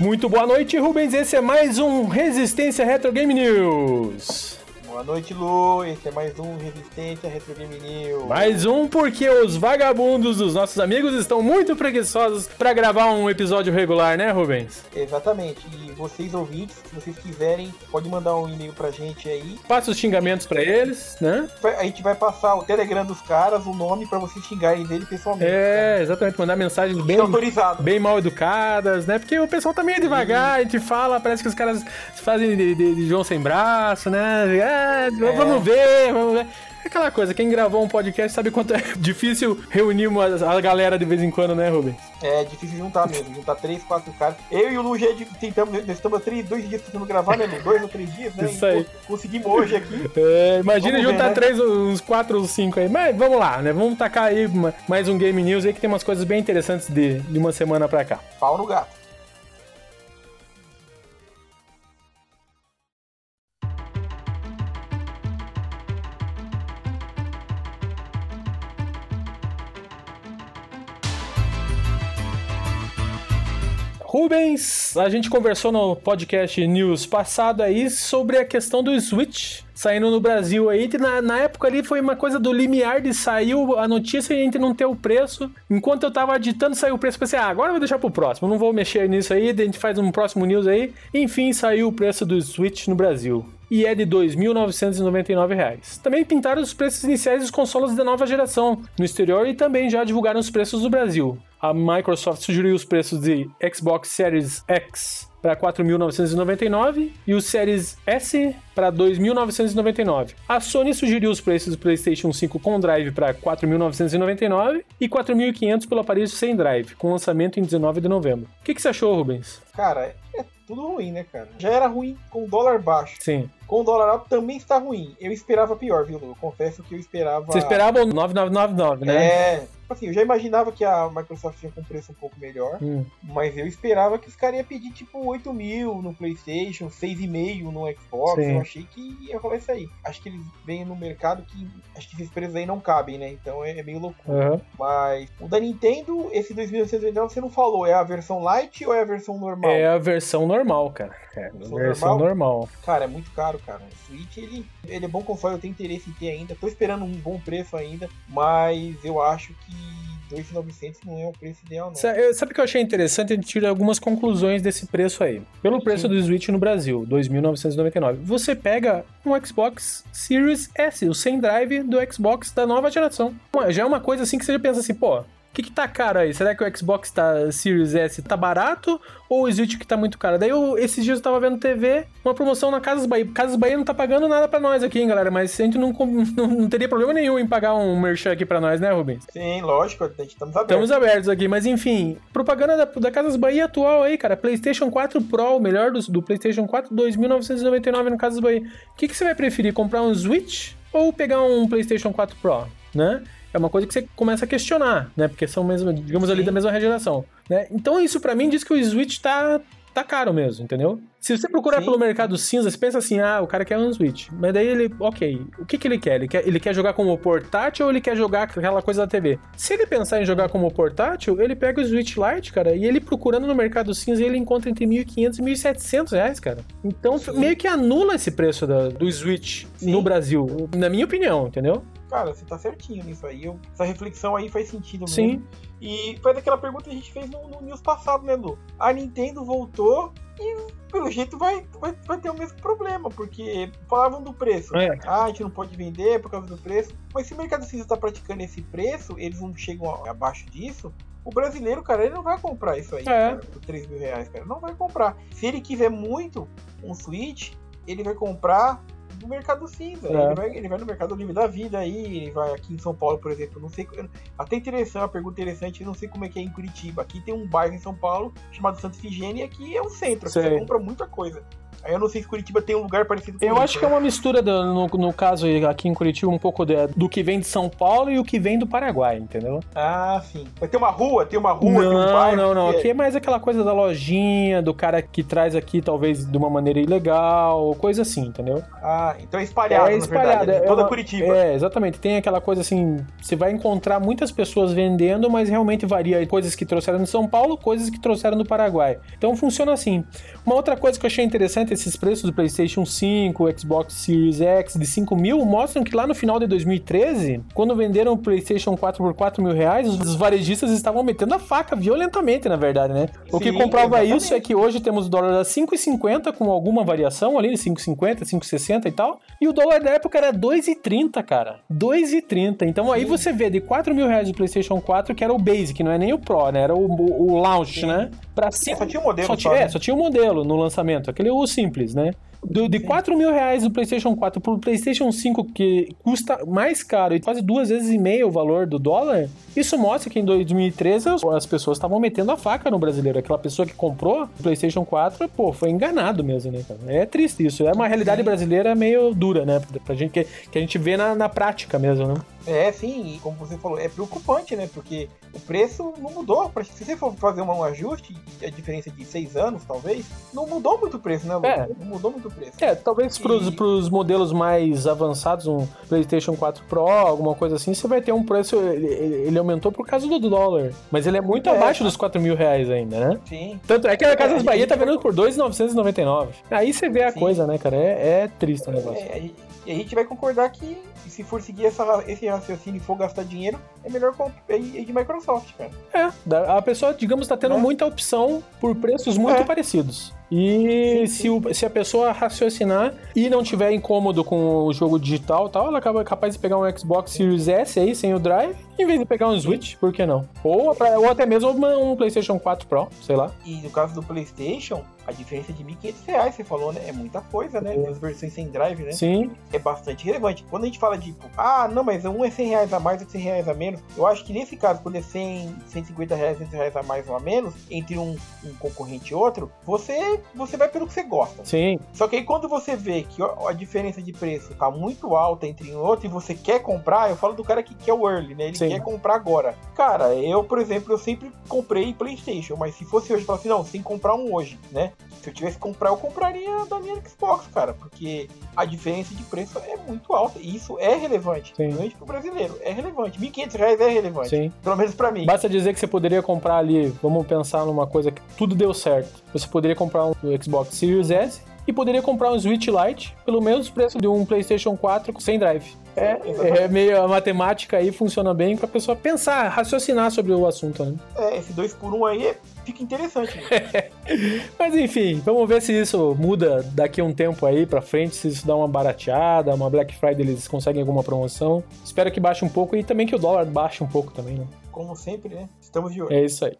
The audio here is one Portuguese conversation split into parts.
Muito boa noite, Rubens. Esse é mais um Resistência Retro Game News. Boa noite, Lu. Esse é mais um Resistência Retro Game News. Mais um porque os vagabundos dos nossos amigos estão muito preguiçosos para gravar um episódio regular, né, Rubens? Exatamente. E vocês ouvintes, se vocês quiserem, pode mandar um e-mail pra gente aí. Passa os xingamentos para eles, né? A gente vai passar o Telegram dos caras, o nome para vocês xingarem dele pessoalmente. É, tá? exatamente. Mandar mensagens bem, bem mal educadas, né? Porque o pessoal também é devagar, a gente fala, parece que os caras fazem de, de, de João sem braço, né? É, é, vamos ver, vamos ver. Aquela coisa, quem gravou um podcast sabe quanto é difícil reunir uma, a galera de vez em quando, né, Rubens? É difícil juntar mesmo, juntar três, quatro caras. Eu e o Lu já tentamos, nós estamos três, dois dias tentando gravar, né, Lu? Dois ou três dias, né? Isso aí. Conseguimos hoje aqui. É, imagina vamos juntar ver, né? três, uns quatro ou cinco aí. Mas vamos lá, né? Vamos tacar aí mais um Game News aí que tem umas coisas bem interessantes de, de uma semana pra cá. Pau no gato. Rubens, a gente conversou no podcast News passado aí sobre a questão do Switch saindo no Brasil aí. Na, na época ali foi uma coisa do limiar de saiu a notícia e a gente não ter o preço. Enquanto eu tava editando, saiu o preço. Pensei, ah, agora eu vou deixar pro próximo, não vou mexer nisso aí, a gente faz um próximo news aí. Enfim, saiu o preço do Switch no Brasil e é de R$ 2.999. Também pintaram os preços iniciais dos consoles da nova geração no exterior e também já divulgaram os preços do Brasil. A Microsoft sugeriu os preços de Xbox Series X para 4.999 e o Series S para 2.999. A Sony sugeriu os preços do PlayStation 5 com drive para 4.999 e 4.500 pelo aparelho sem drive, com lançamento em 19 de novembro. O que, que você achou, Rubens? Cara, é tudo ruim, né, cara? Já era ruim com dólar baixo. Sim. Com o dólar alto também está ruim. Eu esperava pior, viu? Eu confesso que eu esperava. Você esperava o 9999, né? É. Assim, eu já imaginava que a Microsoft tinha com preço um pouco melhor, hum. mas eu esperava que os caras iam pedir tipo 8 mil no PlayStation, 6,5 no Xbox. Sim. Eu achei que ia rolar isso aí. Acho que eles vêm no mercado que acho que esses preços aí não cabem, né? Então é, é meio loucura. Uhum. Mas o da Nintendo, esse 2999 você não falou, é a versão light ou é a versão normal? É a versão normal, cara. É a versão, versão normal? normal? Cara, é muito caro, cara. O Switch, ele, ele é bom console, eu tenho interesse em ter ainda. Tô esperando um bom preço ainda, mas eu acho que 2.900 não é o preço ideal, não. Sabe o que eu achei interessante? A gente tira algumas conclusões desse preço aí. Pelo preço Sim. do Switch no Brasil, 2.999. Você pega um Xbox Series S, o sem drive do Xbox da nova geração. Já é uma coisa assim que você pensa assim, pô, que que tá caro aí? Será que o Xbox tá, Series S tá barato ou o Switch que tá muito caro? Daí eu, esses dias eu tava vendo TV, uma promoção na Casas Bahia. Casas Bahia não tá pagando nada pra nós aqui, hein, galera, mas a gente não, não, não teria problema nenhum em pagar um merchan aqui pra nós, né, Rubens? Sim, lógico, estamos abertos. Estamos abertos aqui, mas enfim, propaganda da, da Casas Bahia atual aí, cara, PlayStation 4 Pro, o melhor do, do PlayStation 4, 2.999 no Casas Bahia. O que, que você vai preferir, comprar um Switch ou pegar um PlayStation 4 Pro, né? É uma coisa que você começa a questionar, né? Porque são mesmo, digamos Sim. ali da mesma geração, né? Então isso para mim diz que o Switch tá tá caro mesmo, entendeu? Se você procurar Sim. pelo mercado cinza, você pensa assim, ah, o cara quer um Switch. Mas daí ele, ok, o que, que ele quer? Ele, quer? ele quer jogar como portátil ou ele quer jogar aquela coisa da TV? Se ele pensar em jogar como portátil, ele pega o Switch Lite, cara, e ele procurando no mercado cinza, ele encontra entre 1.500 e 1.700 reais, cara. Então Sim. meio que anula esse preço da, do Switch Sim. no Brasil, na minha opinião, entendeu? Cara, você tá certinho nisso aí. Eu, essa reflexão aí faz sentido mesmo. Sim. E faz aquela pergunta que a gente fez no, no news passado, né, Lu? A Nintendo voltou e pelo jeito vai, vai, vai ter o mesmo problema, porque falavam do preço. É. Ah, a gente não pode vender por causa do preço. Mas se o mercado cinza está praticando esse preço, eles não chegam abaixo disso. O brasileiro, cara, ele não vai comprar isso aí, é. cara, por 3 mil reais, cara. Não vai comprar. Se ele quiser muito um Switch, ele vai comprar do mercado cinza. É. Ele, vai, ele vai no mercado livre da vida aí, ele vai aqui em São Paulo, por exemplo. Não sei. Até interessante, uma pergunta interessante, não sei como é que é em Curitiba. Aqui tem um bairro em São Paulo chamado Santa Ifigênia, e aqui é um centro. Você compra muita coisa. Aí eu não sei se Curitiba tem um lugar parecido com Eu acho que é uma mistura, do, no, no caso aqui em Curitiba, um pouco de, do que vem de São Paulo e o que vem do Paraguai, entendeu? Ah, sim. Vai ter uma rua, tem uma rua, não, tem um bairro. Não, não, Aqui é mais aquela coisa da lojinha, do cara que traz aqui talvez de uma maneira ilegal, coisa assim, entendeu? Ah, então é espalhado, é espalhado, verdade, é, toda uma, Curitiba. É, exatamente. Tem aquela coisa assim, você vai encontrar muitas pessoas vendendo, mas realmente varia coisas que trouxeram de São Paulo, coisas que trouxeram do Paraguai. Então funciona assim. Uma outra coisa que eu achei interessante, esses preços do PlayStation 5, Xbox Series X de 5 mil, mostram que lá no final de 2013, quando venderam o PlayStation 4 por 4 mil reais, os varejistas estavam metendo a faca violentamente, na verdade, né? O que comprova exatamente. isso é que hoje temos o dólar a 5,50 com alguma variação ali, 5,50, 5,60 e tal, e o dólar da época era 2,30, cara. 2,30. Então Sim. aí você vê de 4 mil reais o PlayStation 4, que era o Basic, não é nem o Pro, né? Era o, o, o Launch, Sim. né? Pra cima. É, só tinha o modelo. Só, só, é, só tinha o modelo no lançamento, aquele o simples, né? Do, de 4 mil reais do PlayStation 4 pro PlayStation 5, que custa mais caro e quase duas vezes e meio o valor do dólar, isso mostra que em 2013 as pessoas estavam metendo a faca no brasileiro. Aquela pessoa que comprou o PlayStation 4, pô, foi enganado mesmo, né, cara? É triste isso. É uma realidade brasileira meio dura, né? Pra gente que, que a gente vê na, na prática mesmo, né? É, sim, e como você falou, é preocupante, né? Porque o preço não mudou. Se você for fazer um ajuste, a diferença de seis anos, talvez, não mudou muito o preço, né? É. Não mudou muito o preço. É, talvez e... para os modelos mais avançados, um PlayStation 4 Pro, alguma coisa assim, você vai ter um preço. Ele, ele aumentou por causa do dólar. Mas ele é muito é, abaixo dos 4 mil reais ainda, né? Sim. Tanto é que a Casas é, Bahia tá vendendo por 2,999. Aí você vê a sim. coisa, né, cara? É, é triste o negócio. É, e a gente vai concordar que se for seguir essa, esse raciocínio e for gastar dinheiro, é melhor ir de Microsoft, cara. É, a pessoa, digamos, está tendo é. muita opção por preços muito é. parecidos. E. Se, o, se a pessoa raciocinar e não tiver incômodo com o jogo digital tal, ela acaba capaz de pegar um Xbox Series S aí, sem o Drive, em vez de pegar um Switch, por que não? Ou, ou até mesmo uma, um PlayStation 4 Pro, sei lá. E no caso do PlayStation, a diferença de R$ 1.500, você falou, né? É muita coisa, né? É. As versões sem Drive, né? Sim. É bastante relevante. Quando a gente fala de, tipo, ah, não, mas um é 100 reais a mais, outro é 100 reais a menos, eu acho que nesse caso, quando é 100, 150 reais, 100 reais a mais ou a menos, entre um, um concorrente e outro, você, você vai pelo que você gosta. Sim. Só que aí quando você vê que a diferença de preço tá muito alta entre um outro e você quer comprar, eu falo do cara que quer o early, né? Ele Sim. quer comprar agora. Cara, eu, por exemplo, eu sempre comprei PlayStation, mas se fosse hoje, eu falo assim, não, que comprar um hoje, né? Se eu tivesse que comprar, eu compraria da minha Xbox, cara, porque a diferença de preço é muito alta. E isso é relevante, principalmente pro brasileiro. É relevante. R$ 1.500 é relevante. Sim. Pelo menos para mim. Basta dizer que você poderia comprar ali, vamos pensar numa coisa que tudo deu certo. Você poderia comprar um Xbox Series S e poderia comprar um Switch Lite pelo mesmo preço de um PlayStation 4 sem drive. É, é meio a matemática aí funciona bem para a pessoa pensar, raciocinar sobre o assunto. Né? É, esse 2 por 1 um aí fica interessante. Né? Mas enfim, vamos ver se isso muda daqui a um tempo aí para frente, se isso dá uma barateada, uma Black Friday eles conseguem alguma promoção. Espero que baixe um pouco e também que o dólar baixe um pouco também, né? Como sempre, né? Estamos de olho. É isso aí.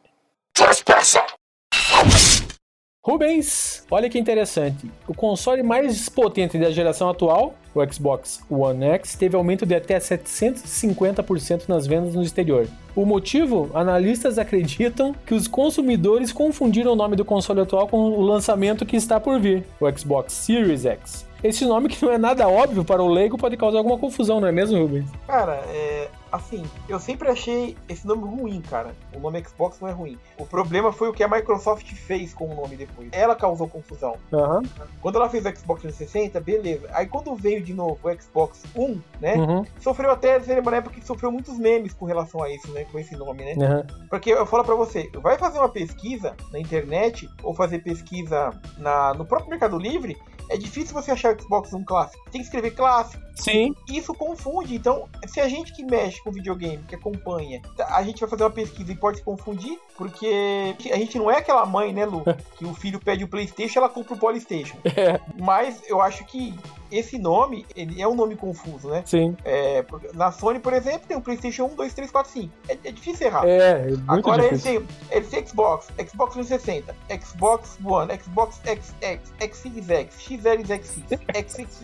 Rubens, olha que interessante. O console mais potente da geração atual, o Xbox One X, teve aumento de até 750% nas vendas no exterior. O motivo? Analistas acreditam que os consumidores confundiram o nome do console atual com o lançamento que está por vir, o Xbox Series X. Esse nome que não é nada óbvio para o leigo pode causar alguma confusão, não é mesmo, Rubens? Cara, é, assim, eu sempre achei esse nome ruim, cara. O nome Xbox não é ruim. O problema foi o que a Microsoft fez com o nome depois. Ela causou confusão. Uhum. Quando ela fez o Xbox 360, beleza. Aí quando veio de novo o Xbox One, né? Uhum. Sofreu até, você lembra na época que sofreu muitos memes com relação a isso, né? Com esse nome, né? Uhum. Porque eu falo pra você, vai fazer uma pesquisa na internet ou fazer pesquisa na, no próprio Mercado Livre é difícil você achar o Xbox One clássico. Tem que escrever clássico. Sim. Isso confunde. Então, se a gente que mexe com videogame, que acompanha, a gente vai fazer uma pesquisa e pode se confundir, porque a gente não é aquela mãe, né, Lu, que o filho pede o PlayStation, ela compra o Polystation. É. Mas eu acho que esse nome, ele é um nome confuso, né? Sim. É, na Sony, por exemplo, tem o PlayStation 1, 2, 3, 4, 5. É, é difícil errar. É, é muito Agora difícil. ele tem, ele tem Xbox, Xbox 360, Xbox One, Xbox X, X, X Series X, X Series X, X, X, X,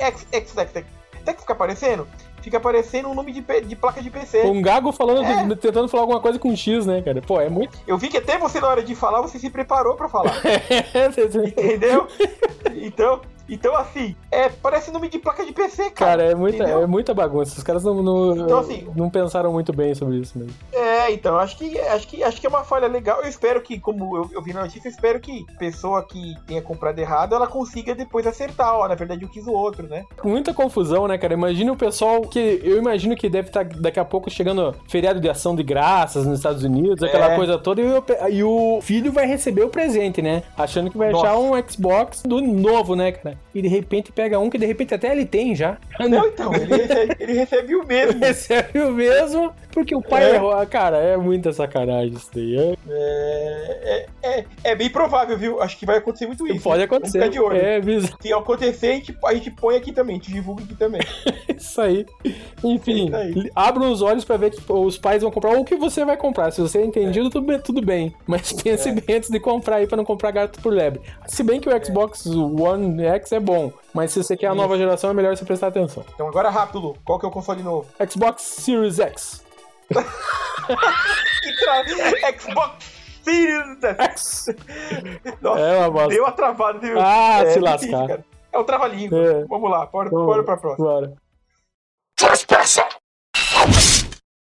X, X, X, até que fica aparecendo, fica aparecendo um nome de, de placa de PC. Um gago falando, é. tentando falar alguma coisa com X, né, cara? Pô, é muito. Eu vi que até você, na hora de falar, você se preparou pra falar. Entendeu? Então, então, assim, é, parece nome de placa de PC, cara. Cara, é muita, é muita bagunça. Os caras não, não, então, assim, não pensaram muito bem sobre isso mesmo. É, então, acho que, acho que, acho que é uma falha legal. Eu espero que, como eu, eu vi na notícia, eu espero que a pessoa que tenha comprado errado, ela consiga depois acertar. Ó, na verdade, eu quis o outro, né? Muita confusão, né, cara? Imagina o pessoal que. Eu imagino que deve estar tá daqui a pouco chegando feriado de ação de graças nos Estados Unidos, aquela é. coisa toda, e o, e o, filho vai receber o presente, né? Achando que vai Nossa. achar um Xbox do novo, né, cara? E de repente pega um que de repente até ele tem já. Não, então, ele recebe, ele recebe o mesmo. recebe o mesmo, porque o pai é. errou. Cara, é muita sacanagem isso daí. É... É, é, é, bem provável, viu? Acho que vai acontecer muito isso. Pode acontecer. De olho. É, Se acontecer, a gente, a gente põe aqui também, a gente divulga aqui também. isso aí. Enfim, isso aí. abra os olhos pra ver que os pais vão comprar ou o que você vai comprar. Se você é entendido, tudo, bem, tudo bem. Mas pense é. bem antes de comprar aí pra não comprar gato por lebre. Se bem que o Xbox One X é bom. Mas se você quer a nova geração, é melhor você prestar atenção. Então agora rápido, Lu. Qual que é o console novo? Xbox Series X. que tra... Xbox Series X. Nossa, é uma bosta. deu uma travada. Viu? Ah, é, se lascar. Difícil, é o trava-língua. É. Vamos lá, bora, Vamos, bora pra próxima. Bora.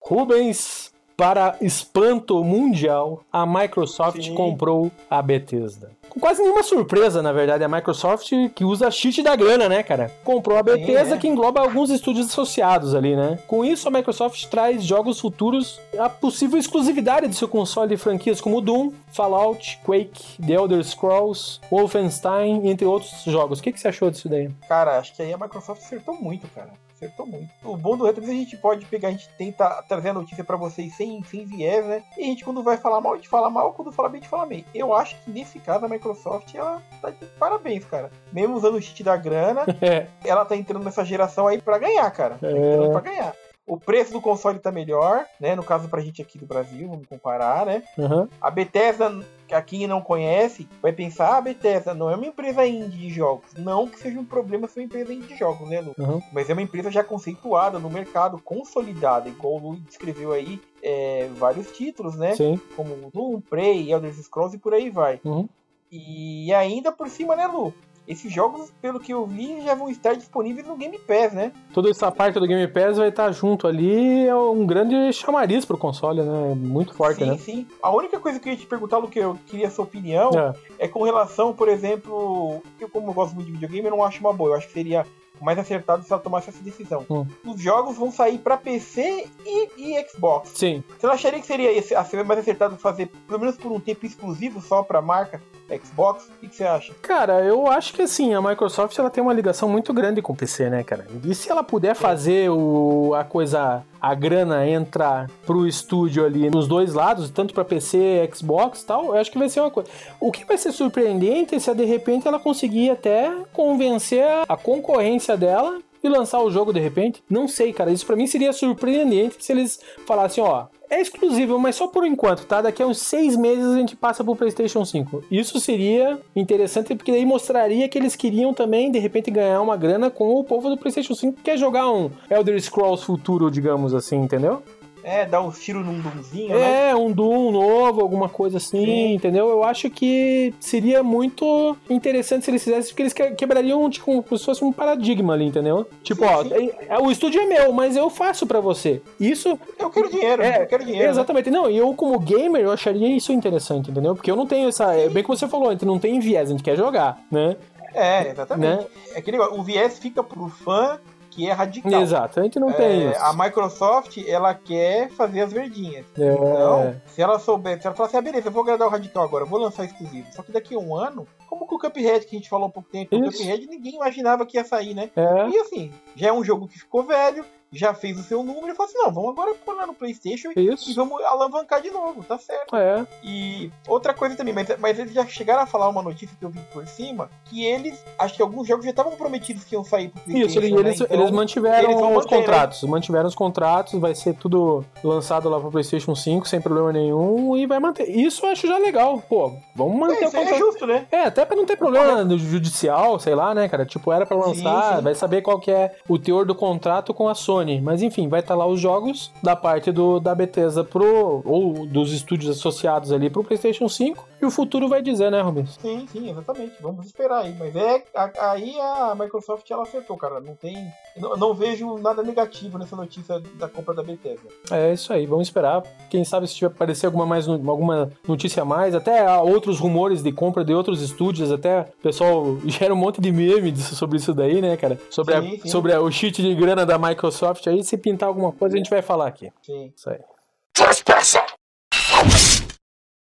Rubens para espanto mundial, a Microsoft Sim. comprou a Bethesda. Com quase nenhuma surpresa, na verdade, a Microsoft que usa cheat da grana, né, cara? Comprou a Bethesda Sim, é. que engloba alguns estúdios associados ali, né? Com isso, a Microsoft traz jogos futuros a possível exclusividade de seu console de franquias como Doom, Fallout, Quake, The Elder Scrolls, Wolfenstein, entre outros jogos. O que, que você achou disso daí? Cara, acho que aí a Microsoft acertou muito, cara acertou muito. O bom do Retro é que a gente pode pegar, a gente tenta trazer a notícia para vocês sem, sem viés, né? E a gente, quando vai falar mal, a gente fala mal, quando fala bem, a gente fala bem. Eu acho que nesse caso a Microsoft, ela tá de parabéns, cara. Mesmo usando o cheat da grana, é. ela tá entrando nessa geração aí para ganhar, cara. Tá entrando é. pra ganhar. O preço do console tá melhor, né? No caso pra gente aqui do Brasil, vamos comparar, né? Uhum. A Bethesda, a quem não conhece, vai pensar, ah, Bethesda não é uma empresa indie de jogos. Não que seja um problema ser uma empresa indie de jogos, né, Lu? Uhum. Mas é uma empresa já conceituada no mercado, consolidada, igual o Lu descreveu aí é, vários títulos, né? Sim. Como Doom, Prey, Elder Scrolls e por aí vai. Uhum. E ainda por cima, né, Lu? Esses jogos, pelo que eu vi, já vão estar disponíveis no Game Pass, né? Toda essa parte do Game Pass vai estar junto ali, é um grande chamariz pro console, né? Muito forte, sim, né? Sim, sim. A única coisa que eu ia te perguntar, Lu, que eu queria a sua opinião, é. é com relação, por exemplo, eu como eu gosto muito de videogame, eu não acho uma boa. Eu acho que seria mais acertado se ela tomasse essa decisão. Hum. Os jogos vão sair para PC e, e, Xbox. Sim. Você não acharia que seria mais acertado fazer, pelo menos por um tempo exclusivo só para marca Xbox? O que você acha? Cara, eu acho que assim, a Microsoft ela tem uma ligação muito grande com o PC, né, cara? E se ela puder fazer o, a coisa, a grana entrar pro estúdio ali nos dois lados, tanto para PC, Xbox e tal, eu acho que vai ser uma coisa. O que vai ser surpreendente é se de repente ela conseguir até convencer a concorrência dela e lançar o jogo de repente. Não sei, cara. Isso para mim seria surpreendente se eles falassem, ó, é exclusivo, mas só por enquanto, tá? Daqui a uns seis meses a gente passa pro PlayStation 5. Isso seria interessante porque aí mostraria que eles queriam também, de repente, ganhar uma grana com o povo do PlayStation 5 que quer jogar um Elder Scrolls futuro, digamos assim, entendeu? É, dar uns tiros num Doomzinho, né? É, um Doom novo, alguma coisa assim, Sim. entendeu? Eu acho que seria muito interessante se eles fizessem, porque eles quebrariam, tipo, como se fosse um paradigma ali, entendeu? Tipo, sim, ó, sim. É, o estúdio é meu, mas eu faço para você. Isso... Eu quero dinheiro, é, eu quero dinheiro. Exatamente. Né? Não, e eu como gamer, eu acharia isso interessante, entendeu? Porque eu não tenho essa... É bem como você falou, a gente não tem viés, a gente quer jogar, né? É, exatamente. Né? É que o viés fica pro fã que é radical. Exato, a gente não é, tem isso. A Microsoft, ela quer fazer as verdinhas. É. Então, se ela souber, se ela falar assim, ah, beleza, eu vou agradar o radical agora, vou lançar exclusivo. Só que daqui a um ano, como com o Cuphead, que a gente falou há pouco tempo, isso. o Cuphead ninguém imaginava que ia sair, né? É. E assim, já é um jogo que ficou velho, já fez o seu número e falou assim: não, vamos agora pôr lá no PlayStation Isso. e vamos alavancar de novo, tá certo. É. E outra coisa também, mas, mas eles já chegaram a falar uma notícia que eu vi por cima, que eles, acho que alguns jogos já estavam prometidos que iam sair pro PlayStation. Isso, eles, né? então, eles mantiveram eles os manter, né? contratos, né? mantiveram os contratos, vai ser tudo lançado lá pro PlayStation 5 sem problema nenhum e vai manter. Isso eu acho já legal, pô, vamos manter é, o contrato. É justo, né? É, até pra não ter problema no judicial, sei lá, né, cara? Tipo, era pra lançar, sim, sim. vai saber qual que é o teor do contrato com a Sony, mas enfim, vai estar tá lá os jogos da parte do, da Bethesda pro, ou dos estúdios associados ali pro PlayStation 5 e o futuro vai dizer, né, Rubens? Sim, sim, exatamente. Vamos esperar aí. Mas é aí a Microsoft ela acertou, cara. Não tem. Não, não vejo nada negativo nessa notícia da compra da Bethesda. É isso aí, vamos esperar. Quem sabe se tiver aparecer alguma, mais, alguma notícia a mais, até outros rumores de compra de outros estúdios, até o pessoal gera um monte de meme sobre isso daí, né, cara? Sobre, sim, a, sim. sobre a, o cheat de grana da Microsoft. Aí, se pintar alguma coisa, a gente vai falar aqui. Sim. Isso aí.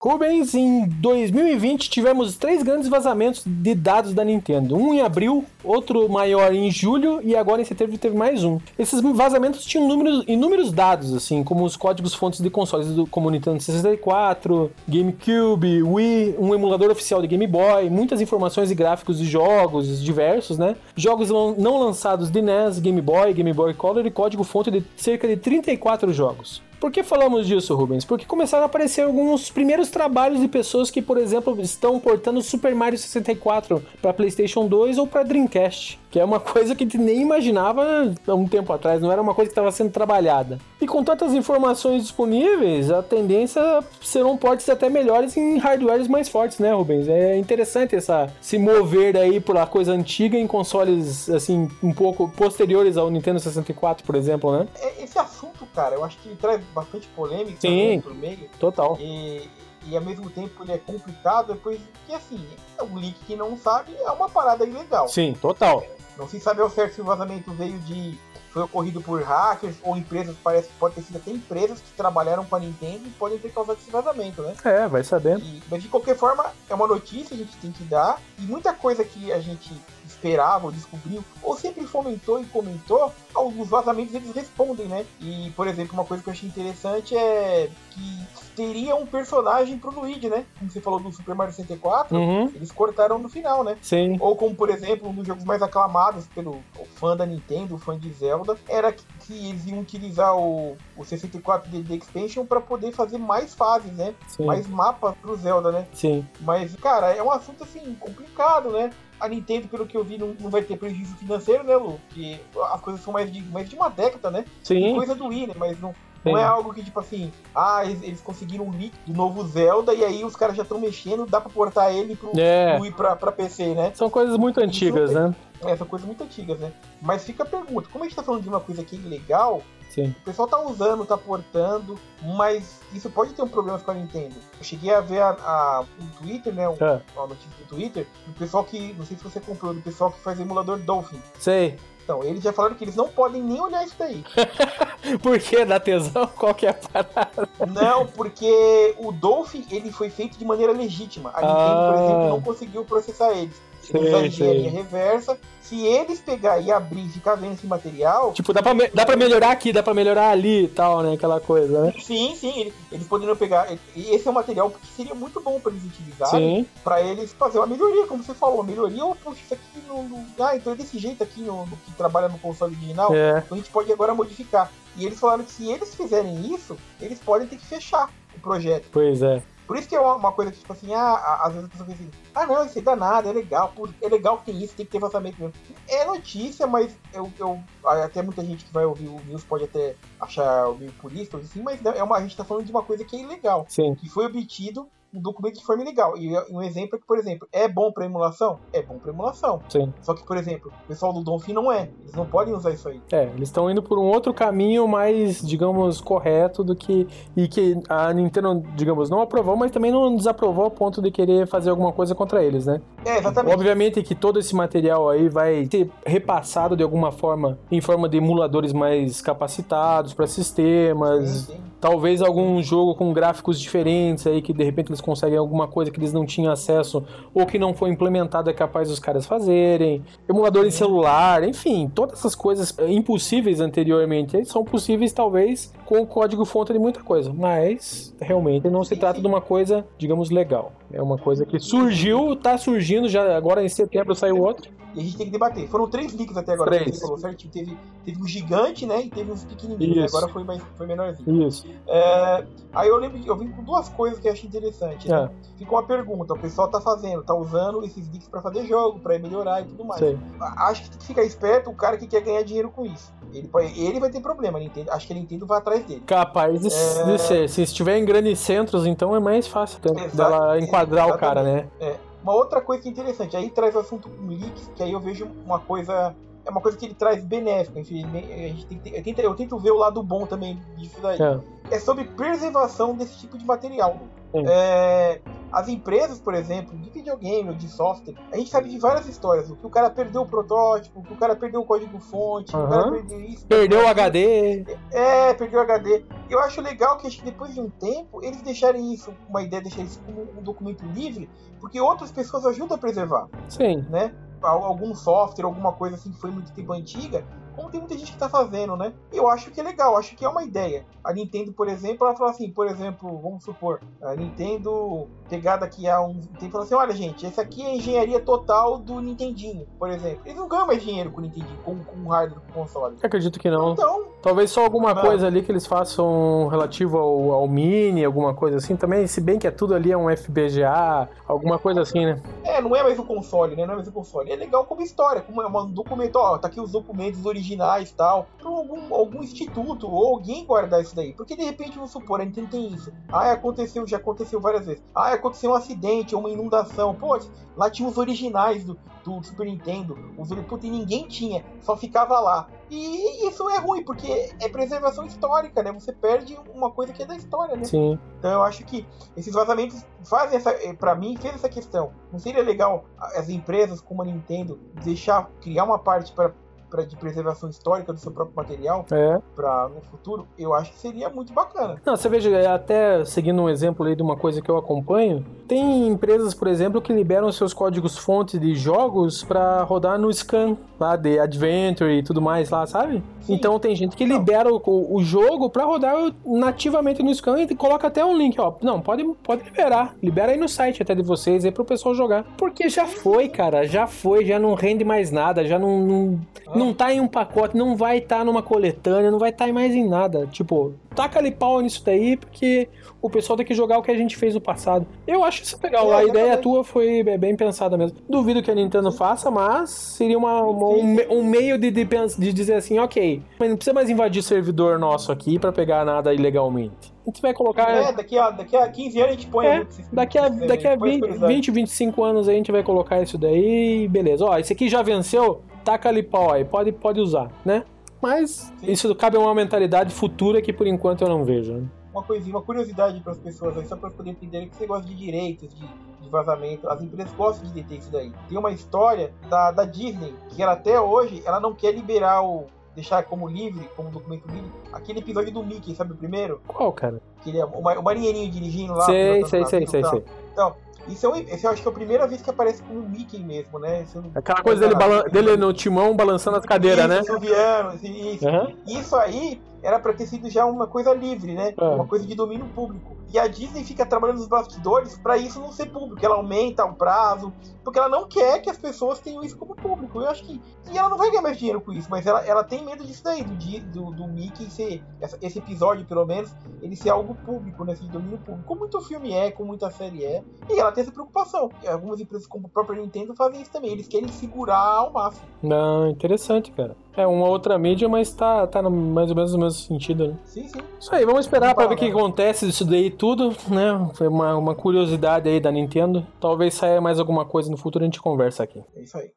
Rubens, em 2020 tivemos três grandes vazamentos de dados da Nintendo. Um em abril, outro maior em julho e agora em setembro teve mais um. Esses vazamentos tinham números, inúmeros dados, assim, como os códigos fontes de consoles do, como Nintendo 64, GameCube, Wii, um emulador oficial de Game Boy, muitas informações e gráficos de jogos diversos, né? Jogos não lançados de NES, Game Boy, Game Boy Color e código fonte de cerca de 34 jogos. Por que falamos disso, Rubens? Porque começaram a aparecer alguns primeiros trabalhos de pessoas que, por exemplo, estão portando Super Mario 64 para PlayStation 2 ou para Dreamcast que é uma coisa que a gente nem imaginava há um tempo atrás, não era uma coisa que estava sendo trabalhada. E com tantas informações disponíveis, a tendência serão portes até melhores em hardwares mais fortes, né, Rubens? É interessante essa se mover aí por a coisa antiga em consoles assim um pouco posteriores ao Nintendo 64, por exemplo, né? É, esse assunto, cara, eu acho que traz bastante polêmica Sim, meio. Total. E e ao mesmo tempo ele é complicado, depois que assim, é um link que não sabe é uma parada ilegal. Sim, total. Não se sabe ao certo se o vazamento veio de. foi ocorrido por hackers ou empresas, parece que pode ter sido até empresas que trabalharam com a Nintendo e podem ter causado esse vazamento, né? É, vai saber. E, mas de qualquer forma, é uma notícia, a gente tem que dar, e muita coisa que a gente esperava ou descobriu, ou sempre fomentou e comentou, os vazamentos eles respondem, né? E, por exemplo, uma coisa que eu achei interessante é que teria um personagem pro Luigi, né? Como você falou do Super Mario 64, uhum. eles cortaram no final, né? Sim. Ou como, por exemplo, um dos jogos mais aclamados pelo fã da Nintendo, fã de Zelda, era que, que eles iam utilizar o, o 64 DD Expansion para poder fazer mais fases, né? Sim. Mais mapas pro Zelda, né? Sim. Mas, cara, é um assunto assim complicado, né? A Nintendo, pelo que eu vi, não, não vai ter prejuízo financeiro, né, Lu? Porque as coisas são mais de, mais de uma década, né? Sim. Coisa do Wii, né? Mas não, não é algo que, tipo assim, ah, eles, eles conseguiram um leak do novo Zelda e aí os caras já estão mexendo, dá pra portar ele pro, é. pro ir pra, pra PC, né? São coisas muito antigas, Isso, né? É, são coisas muito antigas, né? Mas fica a pergunta, como a gente tá falando de uma coisa que é ilegal, Sim. O pessoal tá usando, tá portando, mas isso pode ter um problema com a Nintendo. Eu cheguei a ver a, a, um Twitter, né? Um, é. Uma notícia do Twitter, do pessoal que. Não sei se você comprou, do pessoal que faz emulador Dolphin. Sei. Então, eles já falaram que eles não podem nem olhar isso daí. Por que? Da tesão? Qual que é a parada? Não, porque o Dolphin, ele foi feito de maneira legítima. A Nintendo, ah. por exemplo, não conseguiu processar eles. Engenharia reversa se eles pegar e abrir e ficar vendo esse material. Tipo, dá pra, dá pra melhorar aqui, dá pra melhorar ali e tal, né? Aquela coisa, né? Sim, sim. Eles, eles poderiam pegar. Esse é um material que seria muito bom pra eles utilizarem. Sim. Pra eles fazer uma melhoria, como você falou. Uma melhoria, ou puxa, isso aqui no. no ah, então é desse jeito aqui no, no que trabalha no console original. É. Então a gente pode agora modificar. E eles falaram que se eles fizerem isso, eles podem ter que fechar o projeto. Pois é. Por isso que é uma coisa que, tipo assim, ah, às vezes a pessoa pensa assim, ah não, isso é danado, é legal, é legal que tem isso, tem que ter vazamento mesmo. É notícia, mas eu, eu até muita gente que vai ouvir o news pode até achar meio por isso, assim, mas é uma, a gente tá falando de uma coisa que é ilegal. Sim. Que foi obtido um documento de forma legal. E um exemplo é que, por exemplo, é bom para emulação? É bom para emulação. Sim. Só que, por exemplo, o pessoal do Donphin não é. Eles não podem usar isso aí. É, eles estão indo por um outro caminho mais, digamos, correto do que. E que a Nintendo, digamos, não aprovou, mas também não desaprovou ao ponto de querer fazer alguma coisa contra eles, né? É, exatamente. Obviamente que todo esse material aí vai ser repassado de alguma forma em forma de emuladores mais capacitados para sistemas. Sim, sim. Talvez algum jogo com gráficos diferentes aí que de repente eles conseguem alguma coisa que eles não tinham acesso ou que não foi implementado é capaz dos caras fazerem. Emulador em celular, enfim, todas essas coisas impossíveis anteriormente são possíveis talvez com o código fonte de muita coisa, mas realmente não se trata de uma coisa, digamos, legal. É uma coisa que surgiu, tá surgindo já agora em setembro saiu outro. E a gente tem que debater. Foram três leaks até agora, três. falou certinho. Teve, teve um gigante, né? E teve uns pequenininhos. Agora foi, mais, foi menorzinho. Isso. É, aí eu lembro, eu vim com duas coisas que eu achei interessante. Né? É. Fica uma pergunta: o pessoal tá fazendo, tá usando esses leaks pra fazer jogo, pra melhorar e tudo mais. Sim. Acho que tem que ficar esperto o cara que quer ganhar dinheiro com isso. Ele, ele vai ter problema, Nintendo, acho que a Nintendo vai atrás dele. Capaz de, é... de ser. Se estiver em grandes centros, então é mais fácil dela enquadrar Exatamente. o cara, né? É. Uma outra coisa que é interessante, aí traz o assunto com leaks, que aí eu vejo uma coisa. É uma coisa que ele traz benéfica, enfim, a gente tem, eu, tento, eu tento ver o lado bom também disso daí. É. é sobre preservação desse tipo de material. É, as empresas, por exemplo, de videogame ou de software, a gente sabe de várias histórias. Que o cara perdeu o protótipo, que o cara perdeu o código-fonte, uhum. o cara perdeu isso. Perdeu o HD. É, perdeu o HD. Eu acho legal que, acho que depois de um tempo eles deixarem isso, uma ideia, deixar isso como um documento livre, porque outras pessoas ajudam a preservar. Sim. Né? Algum software, alguma coisa assim que foi muito tempo antiga, como tem muita gente que tá fazendo, né? Eu acho que é legal, acho que é uma ideia. A Nintendo, por exemplo, ela fala assim, por exemplo, vamos supor, a Nintendo pegar daqui a um tempo falar assim, olha gente, essa aqui é a engenharia total do Nintendinho, por exemplo. Eles não ganham mais dinheiro com o Nintendinho, com, com o hardware, com o console. Eu acredito que não. Então, Talvez só alguma coisa ali que eles façam relativo ao, ao Mini, alguma coisa assim também, se bem que é tudo ali é um FBGA, alguma coisa assim, né? É, não é mais o console, né? Não é mais o console. É legal como história, como é um documento, ó, tá aqui os documentos originais originais tal, para algum, algum instituto ou alguém guardar isso daí. Porque de repente, vamos supor, a Nintendo tem isso. Ah, aconteceu, já aconteceu várias vezes. Ah, aconteceu um acidente ou uma inundação. Pô, lá tinha os originais do, do Super Nintendo. Os puta, e ninguém tinha, só ficava lá. E isso é ruim, porque é preservação histórica, né? Você perde uma coisa que é da história, né? Sim. Então eu acho que esses vazamentos fazem essa. Eh, para mim, fez essa questão. Não seria legal as empresas como a Nintendo deixar, criar uma parte para pra, de preservação histórica do seu próprio material é. para no futuro, eu acho que seria muito bacana. Não, você veja, é até seguindo um exemplo aí de uma coisa que eu acompanho, tem empresas, por exemplo, que liberam seus códigos fontes de jogos para rodar no scan lá de Adventure e tudo mais lá, sabe? Sim. Então tem gente que libera o, o jogo para rodar nativamente no scan e coloca até um link, ó. Não, pode, pode liberar. Libera aí no site até de vocês aí pro pessoal jogar. Porque já foi, cara. Já foi, já não rende mais nada, já não, não, ah. Não tá em um pacote, não vai estar tá numa coletânea, não vai estar tá mais em nada. Tipo, taca ali pau nisso daí, porque o pessoal tem que jogar o que a gente fez no passado. Eu acho isso legal. É, a ideia tua foi bem pensada mesmo. Duvido que a Nintendo faça, mas seria uma, uma um, um, meio de, de, de, dizer assim, ok, mas não precisa mais invadir servidor nosso aqui para pegar nada ilegalmente. A gente vai colocar. É, daqui a, daqui a 15 anos a gente põe. É, daqui a, daqui a 20, 20, 25 anos a gente vai colocar isso daí e beleza. Ó, esse aqui já venceu, taca ali pau aí, pode, pode usar, né? Mas Sim. isso cabe a uma mentalidade futura que por enquanto eu não vejo. Né? Uma coisinha, uma curiosidade para as pessoas aí, só para poder entender que você gosta de direitos, de, de, vazamento. As empresas gostam de deter isso daí. Tem uma história da, da Disney que ela até hoje ela não quer liberar o, deixar como livre, como documento livre, aquele episódio do Mickey, sabe o primeiro? Qual, cara? Que ele é o, o marinheirinho dirigindo lá. Sei, sei, sei, sei, sei. Então, isso é um, esse eu acho que é a primeira vez que aparece com o Mickey mesmo, né? Aquela coisa dele, dele no timão balançando as cadeiras, né? Subiano, isso. Uhum. isso aí era para ter sido já uma coisa livre, né? Uhum. Uma coisa de domínio público. E a Disney fica trabalhando nos bastidores para isso não ser público. Ela aumenta o prazo, porque ela não quer que as pessoas tenham isso como público. Eu acho que. E ela não vai ganhar mais dinheiro com isso, mas ela, ela tem medo disso daí, do, do, do Mickey ser. Esse episódio, pelo menos, ele ser algo público, né? Domínio público. Como muito filme é, como muita série é. E ela tem essa preocupação. E algumas empresas, como a própria Nintendo, fazem isso também. Eles querem segurar ao máximo. Não, interessante, cara. É uma outra mídia, mas tá, tá no, mais ou menos no mesmo sentido, né? Sim, sim. Isso aí, vamos esperar para ver o que acontece disso daí tudo, né? Foi uma, uma curiosidade aí da Nintendo. Talvez saia mais alguma coisa no futuro, a gente conversa aqui. É isso aí.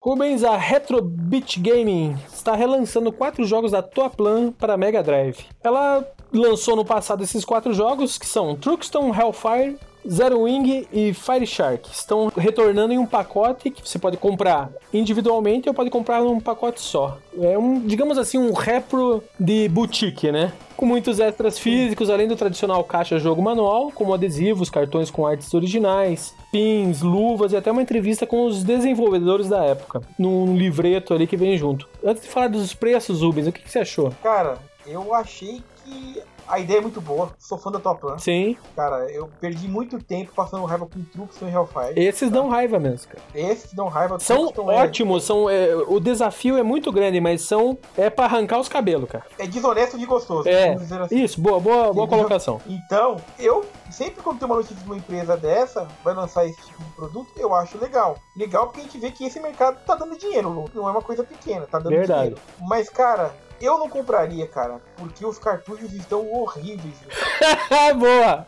Rubens, a Retro Beat Gaming está relançando quatro jogos da Toaplan para Mega Drive. Ela lançou no passado esses quatro jogos, que são Truxton Hellfire, Zero Wing e Fire Shark estão retornando em um pacote que você pode comprar individualmente ou pode comprar num pacote só. É um, digamos assim, um repro de boutique, né? Com muitos extras físicos, além do tradicional caixa-jogo manual, como adesivos, cartões com artes originais, pins, luvas e até uma entrevista com os desenvolvedores da época, num livreto ali que vem junto. Antes de falar dos preços, Rubens, o que, que você achou? Cara, eu achei que A ideia é muito boa, sou fã da tua plan. Sim. Cara, eu perdi muito tempo passando raiva com Trux e Hellfire. Esses tá? dão raiva mesmo, cara. Esses dão raiva. São ótimos, são, é, o desafio é muito grande, mas são é para arrancar os cabelos, cara. É desonesto de gostoso. É, assim. isso, boa, boa, boa colocação. Então, eu sempre quando tem uma notícia de uma empresa dessa, vai lançar esse tipo de produto, eu acho legal. Legal porque a gente vê que esse mercado tá dando dinheiro, não é uma coisa pequena, tá dando Verdade. dinheiro. Mas, cara, eu não compraria, cara, porque os cartuchos estão horríveis. Boa!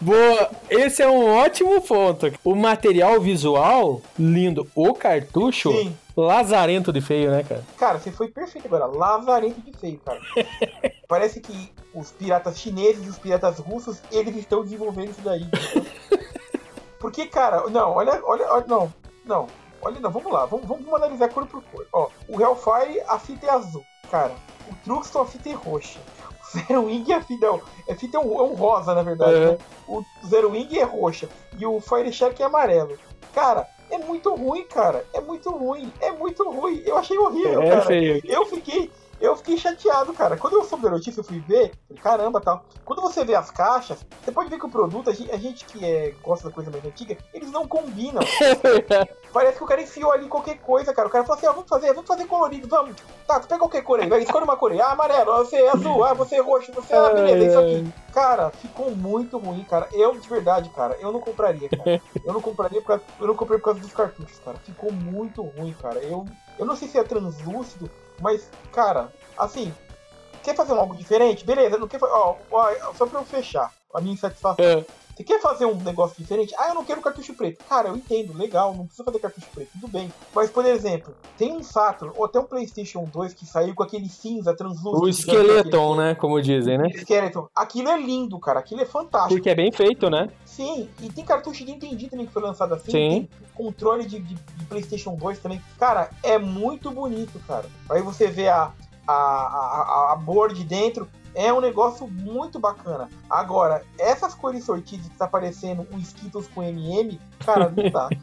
Boa! Esse é um ótimo ponto. O material visual, lindo. O cartucho, Sim. lazarento de feio, né, cara? Cara, você foi perfeito agora. Lazarento de feio, cara. Parece que os piratas chineses e os piratas russos, eles estão desenvolvendo isso daí. Porque, cara, não, olha, olha, olha não, não, olha, não, vamos lá, vamos, vamos analisar cor por cor. Ó, o Hellfire, a fita é azul cara. O Truxton a fita é roxa. O Zero Wing a fita, não, a fita é um, é um rosa, na verdade. Né? O Zero Wing é roxa. E o Fire Shark é amarelo. Cara, é muito ruim, cara. É muito ruim. É muito ruim. Eu achei horrível, é, cara. Feio. Eu fiquei eu fiquei chateado, cara. Quando eu soube da notícia, eu fui ver, caramba, tal. Quando você vê as caixas, você pode ver que o produto, a gente, a gente que é, gosta da coisa mais antiga, eles não combinam. Parece que o cara enfiou ali qualquer coisa, cara. O cara falou assim, ah, vamos fazer, vamos fazer colorido, vamos. Tá, tu pega qualquer cor aí, vai, escolhe uma cor aí. Ah, amarelo, você é azul, ah, você é roxo, você é, ah, beleza, isso aqui. Cara, ficou muito ruim, cara. Eu, de verdade, cara, eu não compraria, cara. Eu não compraria por causa, eu não comprei por causa dos cartuchos, cara. Ficou muito ruim, cara. Eu, eu não sei se é translúcido, mas, cara, assim, quer fazer algo diferente? Beleza, não quer ó, ó, só pra eu fechar a minha insatisfação. É. Você quer fazer um negócio diferente? Ah, eu não quero cartucho preto. Cara, eu entendo, legal, não precisa fazer cartucho preto, tudo bem. Mas, por exemplo, tem um Saturn ou até um PlayStation 2 que saiu com aquele cinza translúcido. O Skeleton, né? Como dizem, né? Skeleton. Aquilo é lindo, cara. Aquilo é fantástico. Porque é bem feito, né? Sim, e tem cartucho de Nintendo também que foi lançado assim. Sim. Tem controle de, de, de PlayStation 2 também. Cara, é muito bonito, cara. Aí você vê a, a, a, a board dentro, é um negócio muito bacana. Agora, essas cores sortidas que tá aparecendo, o Skittles com MM, cara, não dá.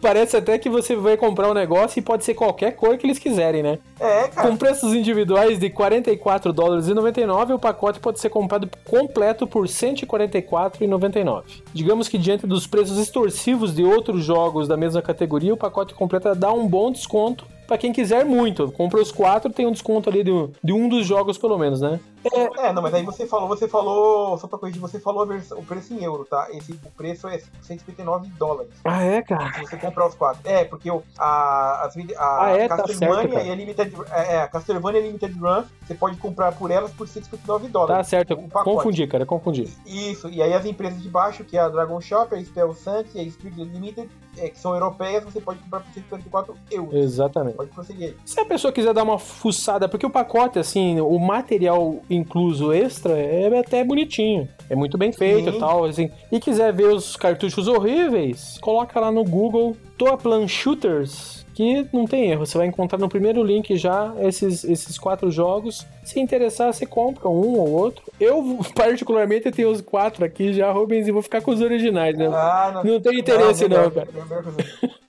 Parece até que você vai comprar um negócio e pode ser qualquer cor que eles quiserem, né? É, cara. Com preços individuais de 44 dólares e 99, o pacote pode ser comprado completo por 144,99. Digamos que diante dos preços extorsivos de outros jogos da mesma categoria, o pacote completo dá um bom desconto para quem quiser muito. Compra os quatro, tem um desconto ali de, de um dos jogos, pelo menos, né? É, é, não, mas aí você falou, você falou, só pra corrigir, você falou versão, o preço em euro, tá? Esse, o preço é 159 dólares. Ah, é, cara? Se você comprar os quatro. É, porque o, a, as, a, ah, é, Castlevania tá certo, e a Limited, é, a Castlevania Limited Run, você pode comprar por elas por 159 dólares. Tá certo, confundi, cara, confundi. Isso, e aí as empresas de baixo, que é a Dragon Shop, a Spell Sun e a Street Limited, é, que são europeias, você pode comprar por 154 euros. Exatamente. Pode conseguir. Se a pessoa quiser dar uma fuçada, porque o pacote, assim, o material incluso extra é até bonitinho. É muito bem feito e tal, assim. E quiser ver os cartuchos horríveis, coloca lá no Google Toaplan Shooters que não tem erro. Você vai encontrar no primeiro link já esses, esses quatro jogos. Se interessar, você compra um ou outro. Eu, particularmente, tenho os quatro aqui já, Rubens, e vou ficar com os originais, né? Ah, não, não tem interesse, não, não cara. Melhor coisa,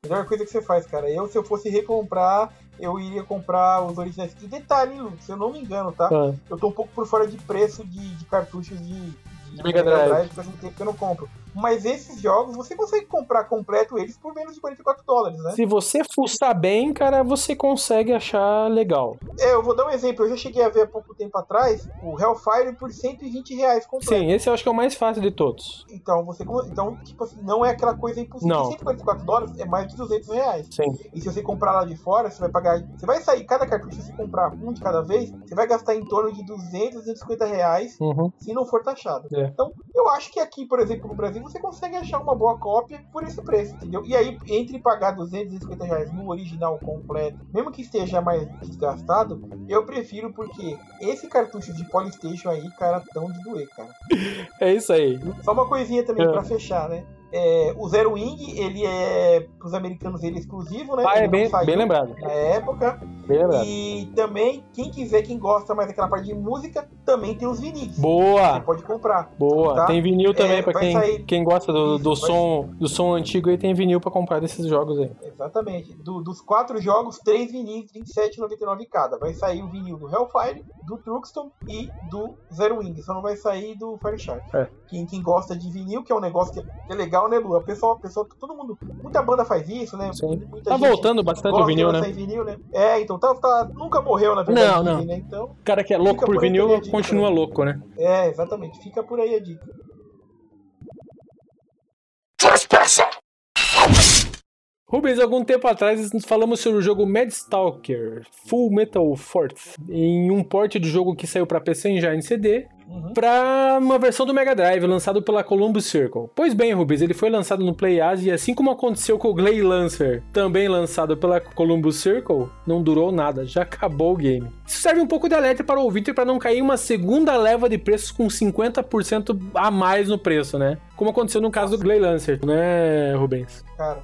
melhor coisa que você faz, cara. Eu, se eu fosse recomprar, eu iria comprar os originais. E detalhe, se eu não me engano, tá? Ah. Eu tô um pouco por fora de preço de, de cartuchos de, de Mega Drive, faz um tempo que eu não compro. Mas esses jogos você consegue comprar completo eles por menos de 44 dólares, né? Se você fuçar bem, cara, você consegue achar legal. É, eu vou dar um exemplo. Eu já cheguei a ver há pouco tempo atrás o Hellfire por 120 reais completo. Sim, esse eu acho que é o mais fácil de todos. Então, você. Então, tipo assim, não é aquela coisa impossível. Não. 144 dólares é mais de 200 reais. Sim. E se você comprar lá de fora, você vai pagar. Você vai sair, cada cartucho, se você comprar um de cada vez, você vai gastar em torno de 200, 250 reais uhum. se não for taxado. É. Então, eu acho que aqui, por exemplo, no Brasil, você consegue achar uma boa cópia por esse preço, entendeu? E aí, entre pagar 250 reais no original completo, mesmo que esteja mais desgastado, eu prefiro porque esse cartucho de Polystation aí, cara, tão de doer, cara. É isso aí. Só uma coisinha também é. para fechar, né? É, o Zero Wing, ele é, pros americanos, ele é exclusivo, né? Ah, é bem, bem lembrado. Na época. Bem lembrado. E também, quem quiser, quem gosta mais daquela parte de música, também tem os vinis. Boa! Você pode comprar. Boa! Tá? Tem vinil também, é, pra quem, sair... quem gosta do, do som, do som antigo aí, tem vinil pra comprar desses jogos aí. Exatamente. Do, dos quatro jogos, três vinis, R$27,99 cada. Vai sair o vinil do Hellfire, do Truxton e do Zero Wing. Só não vai sair do Fire Shark. É. Quem, quem gosta de vinil, que é um negócio que é legal, né, Lu? A pessoa, a pessoa, todo mundo, muita banda faz isso, né? Sim. Muita tá voltando bastante o vinil, né? vinil, né? É, então tá, tá, nunca morreu, na verdade. Não, não. Né? Então, o cara que é louco por vinil continua louco, né? É, exatamente. Fica por aí a dica. Rubens, algum tempo atrás falamos sobre o jogo Mad Stalker Full Metal Force, em um porte do jogo que saiu para PC já em CD, uhum. para uma versão do Mega Drive lançado pela Columbus Circle. Pois bem, Rubens, ele foi lançado no Play Asia e assim como aconteceu com o Glay Lancer, também lançado pela Columbus Circle, não durou nada, já acabou o game. Isso serve um pouco de alerta para o ouvinte para não cair em uma segunda leva de preços com 50% a mais no preço, né? Como aconteceu no caso do Glay Lancer, né, Rubens? Cara,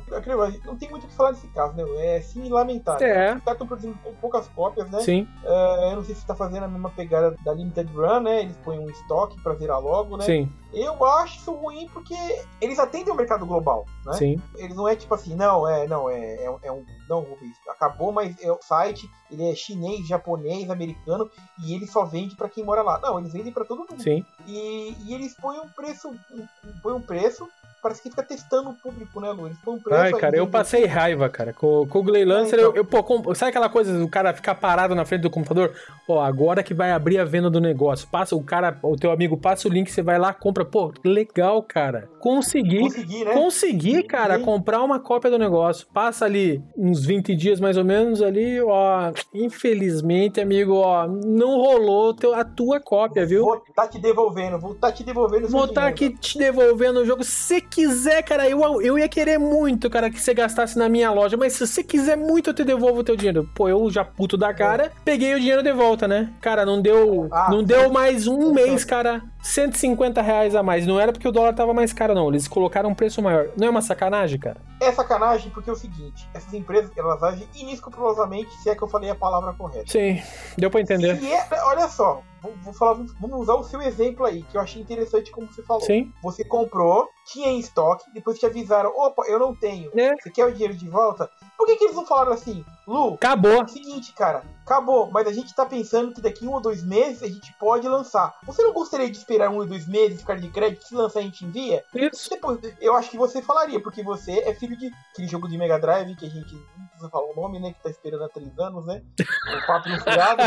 não tem muito o que falar desse caso, né? É sim lamentável. É. Os caras estão produzindo poucas cópias, né? Sim. Uh, eu não sei se está fazendo a mesma pegada da Limited Run, né? Eles põem um estoque para virar logo, né? Sim. Eu acho isso ruim porque eles atendem o mercado global, né? Sim. Eles não é tipo assim, não, é, não, é, é, é um. Não, Rubens, acabou, mas é o site, ele é chinês, japonês, americano, e ele só vende para quem mora lá. Não, eles vendem para todo mundo. Sim. E, e eles põem um preço, um, põem um preço parece que fica testando o público, né, Lu? Eles um preço. Ai, cara, eu passei raiva, cara. Com, com o Glay Lancer, é, então... eu, eu, pô, com, sabe aquela coisa do cara ficar parado na frente do computador? Ó, agora que vai abrir a venda do negócio. Passa o cara, o teu amigo passa o link, você vai lá, compra. Pô, legal, cara. Consegui. Consegui, né? Consegui, cara, Sim. comprar uma cópia do negócio. Passa ali uns 20 dias mais ou menos ali, ó. Infelizmente, amigo, ó, não rolou teu, a tua cópia, viu? Vou tá te devolvendo, vou tá te devolvendo. Vou tá aqui te devolvendo o jogo. Se quiser, cara, eu, eu ia querer muito, cara, que você gastasse na minha loja, mas se você quiser muito, eu te devolvo o teu dinheiro. Pô, eu já puto da cara, é. peguei o dinheiro de volta, né? Cara, não deu, ah, não deu mais um mês, cara. 150 reais a mais. Não era porque o dólar tava mais caro, não. Eles colocaram um preço maior. Não é uma sacanagem, cara? É sacanagem porque é o seguinte: essas empresas, elas agem inescrupulosamente, se é que eu falei a palavra correta. Sim, deu pra entender. É, olha só, vou, vou, falar, vamos usar o seu exemplo aí, que eu achei interessante como você falou. Sim. Você comprou, tinha em estoque, depois te avisaram: opa, eu não tenho. É. Você quer o dinheiro de volta? Por que, que eles não falaram assim, Lu? Acabou. É o seguinte, cara, acabou, mas a gente tá pensando que daqui um ou dois meses a gente pode lançar. Você não gostaria de esperar um ou dois meses, ficar de crédito, se lançar a gente envia? Isso. Depois, eu acho que você falaria, porque você é filho de aquele jogo de Mega Drive que a gente não precisa falar o nome, né? Que tá esperando há três anos, né? O papo no fiado.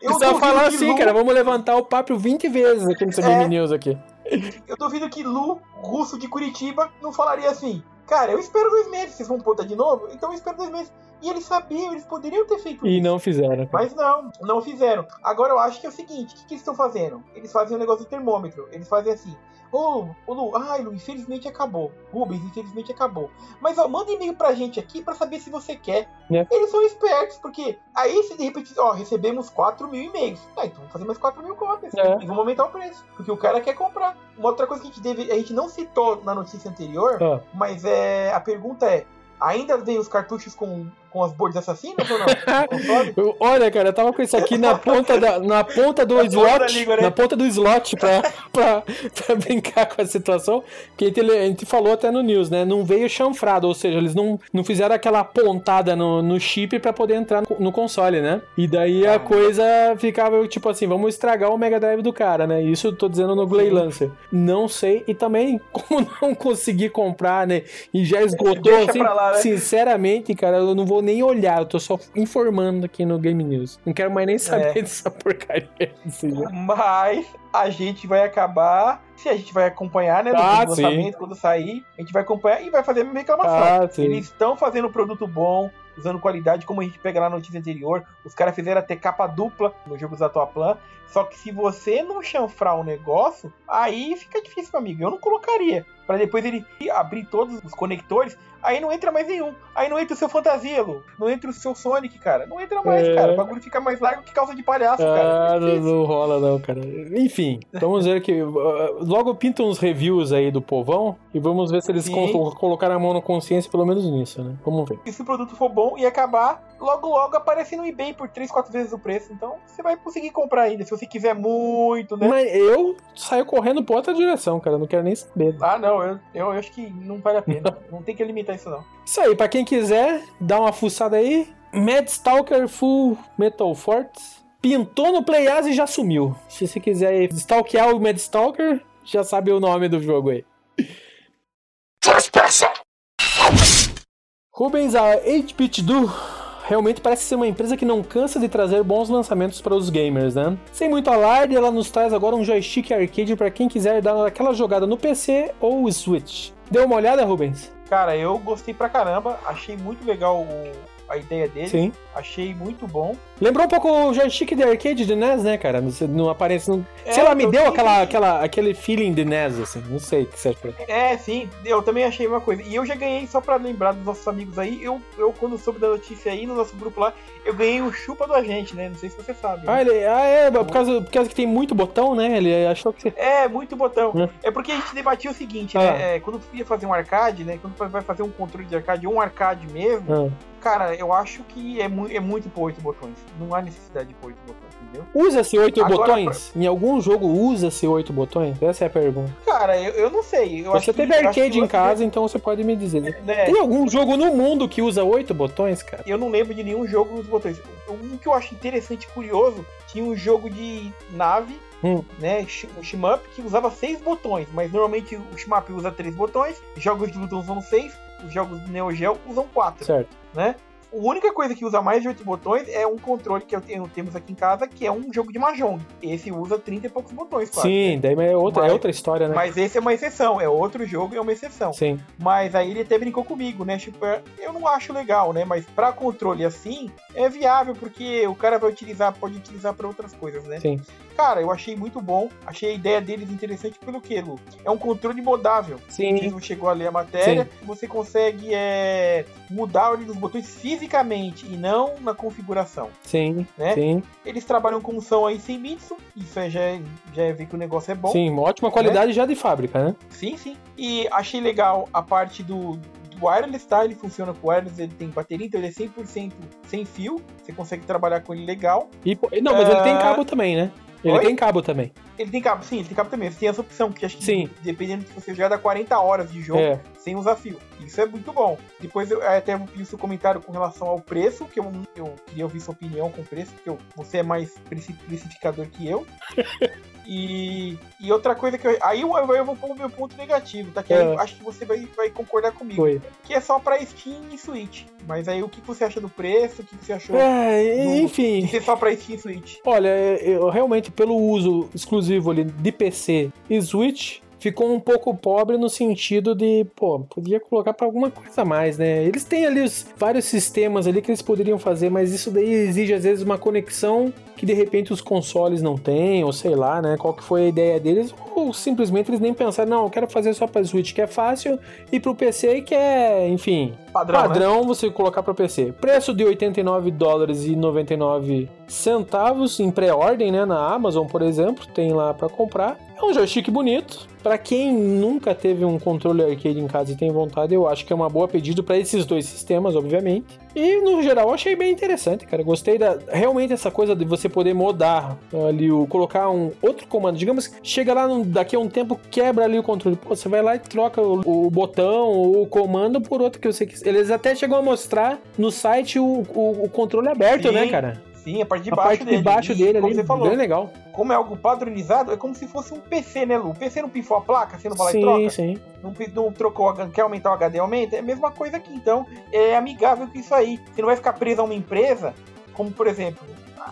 Eu Precisa falar assim, Lu... cara, vamos levantar o papo 20 vezes aqui no CBM é... News aqui. Eu duvido que Lu, russo de Curitiba, não falaria assim. Cara, eu espero dois meses, vocês vão pontar de novo? Então eu espero dois meses. E eles sabiam, eles poderiam ter feito e isso. E não fizeram. Mas não, não fizeram. Agora eu acho que é o seguinte: o que, que eles estão fazendo? Eles fazem um negócio do termômetro. Eles fazem assim: Ô, ô Lu, ai Lu, infelizmente acabou. Rubens, infelizmente acabou. Mas ó, manda e-mail pra gente aqui pra saber se você quer. É. Eles são espertos, porque aí se de repente, ó, recebemos 4 mil e-mails. Ah, então vamos fazer mais 4 mil cópias. É. E vamos aumentar o preço. Porque o cara quer comprar. Uma outra coisa que a gente, deve, a gente não citou na notícia anterior, ah. mas é, a pergunta é: ainda vem os cartuchos com com as boards assassinas ou não? Olha, cara, eu tava com isso aqui na ponta, da, na ponta do na slot. Língua, né? Na ponta do slot pra, pra, pra, brincar com a situação. Que a gente, a gente, falou até no news, né? Não veio chanfrado, ou seja, eles não, não fizeram aquela pontada no, no chip pra poder entrar no, no console, né? E daí a ah. coisa ficava tipo assim: vamos estragar o Mega Drive do cara, né? Isso eu tô dizendo no Glay Lancer. Não sei. E também, como não consegui comprar, né? E já esgotou, assim, lá, né? sinceramente, cara, eu não vou nem olhar, eu tô só informando aqui no Game News. Não quero mais nem saber é. dessa porcaria. Mas a gente vai acabar, se a gente vai acompanhar, né, no ah, lançamento, quando sair, a gente vai acompanhar e vai fazer a mesma reclamação. Ah, Eles estão fazendo produto bom, usando qualidade, como a gente pega lá na notícia anterior. Os caras fizeram até capa dupla no jogo da tua plan. Só que se você não chanfrar o negócio, aí fica difícil, meu amigo. Eu não colocaria para depois ele abrir todos os conectores, aí não entra mais nenhum. Aí não entra o seu Fantasia, Lu. Não entra o seu Sonic, cara. Não entra mais, é... cara. O bagulho fica mais largo que calça de palhaço, ah, cara. Não, não, rola não, cara. Enfim, vamos ver que uh, logo pintam uns reviews aí do povão e vamos ver se eles colocaram a mão na consciência pelo menos nisso, né? Vamos ver. E se o produto for bom e acabar, logo logo aparece no eBay por 3, 4 vezes o preço. Então você vai conseguir comprar ainda, se você quiser muito, né? Mas eu saio correndo pra outra direção, cara. Não quero nem saber. Ah, não. Eu, eu, eu acho que não vale a pena. não tem que limitar isso, não. Isso aí, pra quem quiser, dá uma fuçada aí. Mad Stalker Full Metal Forts. Pintou no Playas e já sumiu. Se você quiser stalkear o Mad Stalker, já sabe o nome do jogo aí. Rubens, a 8-Bit Do realmente parece ser uma empresa que não cansa de trazer bons lançamentos para os gamers, né? Sem muito alarde, ela nos traz agora um joystick arcade para quem quiser dar aquela jogada no PC ou Switch. Deu uma olhada, Rubens? Cara, eu gostei pra caramba, achei muito legal o, a ideia dele. Sim. Achei muito bom. Lembrou um pouco o joystick de arcade de NES, né, cara? Não, não aparece. Não... É, sei lá, me deu aquela, aquela, aquele feeling de NES, assim. Não sei o que você acha. É, sim, eu também achei uma coisa. E eu já ganhei, só pra lembrar dos nossos amigos aí, eu, eu quando soube da notícia aí no nosso grupo lá, eu ganhei o chupa do agente, né? Não sei se você sabe. Né? Ah, ele, ah, é, por causa, por causa que tem muito botão, né? Ele achou que. É, muito botão. É, é porque a gente debatia o seguinte, né? ah. né? É, quando tu ia fazer um arcade, né? Quando tu vai fazer um controle de arcade, um arcade mesmo. Ah Cara, eu acho que é, mu é muito por oito botões. Não há necessidade de por oito botões, entendeu? Usa-se oito botões? Pra... Em algum jogo usa-se oito botões? Essa é a pergunta. Cara, eu, eu não sei. Eu você teve arcade em casa, então você pode me dizer. Né? É. Tem algum jogo no mundo que usa oito botões, cara? Eu não lembro de nenhum jogo com os botões. Um que eu acho interessante e curioso, tinha um jogo de nave Hum. né, o shmup que usava seis botões, mas normalmente o shmup usa três botões, jogos de luta usam seis, os jogos do Neo Geo usam quatro. Certo. Né? A única coisa que usa mais de 8 botões é um controle que eu tenho, temos aqui em casa, que é um jogo de Mahjong. Esse usa 30 e poucos botões, quase. Sim, daí é outra, é mas, é outra história, né? Mas esse é uma exceção, é outro jogo e é uma exceção. Sim. Mas aí ele até brincou comigo, né? Tipo, é, eu não acho legal, né? Mas para controle assim, é viável, porque o cara vai utilizar, pode utilizar para outras coisas, né? Sim. Cara, eu achei muito bom. Achei a ideia deles interessante pelo que, Lu? É um controle modável. Sim. Não chegou a ler a matéria, Sim. você consegue é, mudar ali os botões fisicamente e não na configuração. Sim, né? sim. Eles trabalham com som aí sem Mitsu, isso é, já, é, já é ver que o negócio é bom. Sim, uma ótima qualidade né? já de fábrica, né? Sim, sim. E achei legal a parte do, do wireless, tá? Ele funciona com wireless, ele tem bateria, então ele é 100% sem fio, você consegue trabalhar com ele legal. E, não, mas uh... ele tem ah, cabo também, né? Ele Oi? tem cabo também. Ele tem cabo, sim, ele tem cabo também. Você tem essa opção, que acho que sim. dependendo se você já dá 40 horas de jogo é. sem usar fio. Isso é muito bom. Depois eu até vi seu comentário com relação ao preço, que eu, eu queria ouvir sua opinião com o preço, porque eu, você é mais precificador que eu. E, e outra coisa que eu. Aí eu, eu vou pôr o meu ponto negativo, tá? Que é. acho que você vai, vai concordar comigo. Foi. Que é só pra Steam e Switch. Mas aí o que você acha do preço? O que você achou? É, do, enfim. De ser só pra Steam e Switch? Olha, eu realmente, pelo uso exclusivo ali de PC e Switch, ficou um pouco pobre no sentido de, pô, podia colocar para alguma coisa a mais, né? Eles têm ali os vários sistemas ali que eles poderiam fazer, mas isso daí exige às vezes uma conexão que de repente os consoles não têm, ou sei lá, né? Qual que foi a ideia deles, ou simplesmente eles nem pensaram, não, eu quero fazer só para Switch que é fácil e pro PC que é, enfim, padrão, padrão né? você colocar para PC. Preço de 89 dólares e 99 centavos em pré-ordem, né, na Amazon, por exemplo, tem lá para comprar. É um joystick bonito. Para quem nunca teve um controle arcade em casa e tem vontade, eu acho que é uma boa pedido para esses dois sistemas, obviamente. E no geral, achei bem interessante, cara. Gostei da realmente essa coisa de você poder modar ali o colocar um outro comando. Digamos chega lá no, daqui a um tempo, quebra ali o controle. Pô, você vai lá e troca o, o botão ou o comando por outro que você quiser. Eles até chegam a mostrar no site o, o, o controle aberto, né, Sim. né, cara? Sim, a parte de a baixo parte dele. de baixo dele ali, você falou. bem legal. Como é algo padronizado, é como se fosse um PC, né, Lu? O PC não pifou a placa, você não vai lá sim, e troca? Sim, não, não trocou, quer aumentar o HD, aumenta? É a mesma coisa aqui, então é amigável com isso aí. Você não vai ficar preso a uma empresa, como por exemplo,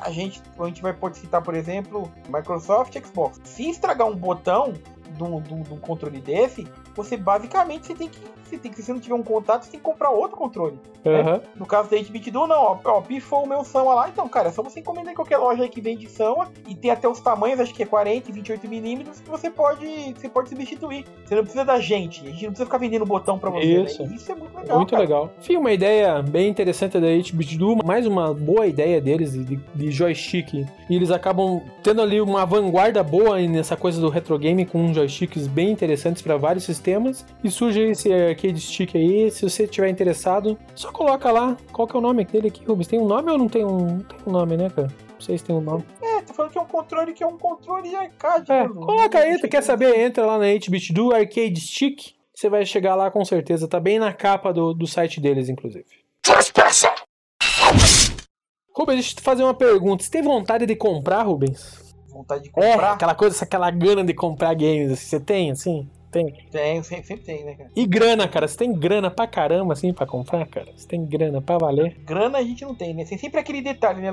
a gente, a gente vai pode citar, por exemplo, Microsoft Xbox. Se estragar um botão de um controle desse, você basicamente você tem que. Você tem que, se você não tiver um contato, você tem que comprar outro controle. Uhum. Né? No caso da HBT Duo, não, ó, ó, pifou o meu Sama lá, então, cara, é só você encomendar em qualquer loja aí que vende Sama e tem até os tamanhos, acho que é 40 e 28 milímetros, que você pode, você pode substituir. Você não precisa da gente, a gente não precisa ficar vendendo botão pra você. Isso, né? Isso é muito legal. Muito cara. legal. Enfim, uma ideia bem interessante da HBT Duo, mais uma boa ideia deles de, de joystick. E eles acabam tendo ali uma vanguarda boa nessa coisa do retro game com joysticks bem interessantes para vários sistemas. E surge esse arcade stick aí. Se você estiver interessado, só coloca lá. Qual que é o nome dele aqui, Rubens? Tem um nome ou não tem um, tem um nome, né, cara? Não sei se tem um nome. É, tô falando que é um controle que é um controle de arcade. É, coloca aí, tu quer saber? Entra lá na 8-bit do Arcade Stick. Você vai chegar lá com certeza. Tá bem na capa do, do site deles, inclusive. Rubens, deixa eu te fazer uma pergunta. Você tem vontade de comprar, Rubens? Vontade de comprar? É, aquela coisa, aquela gana de comprar games. Assim, você tem, assim? Tem? Tenho, sempre, sempre tem, né, cara? E grana, cara? Você tem grana pra caramba, assim, pra comprar, cara? Você tem grana pra valer? Grana a gente não tem, né? Tem sempre aquele detalhe, né?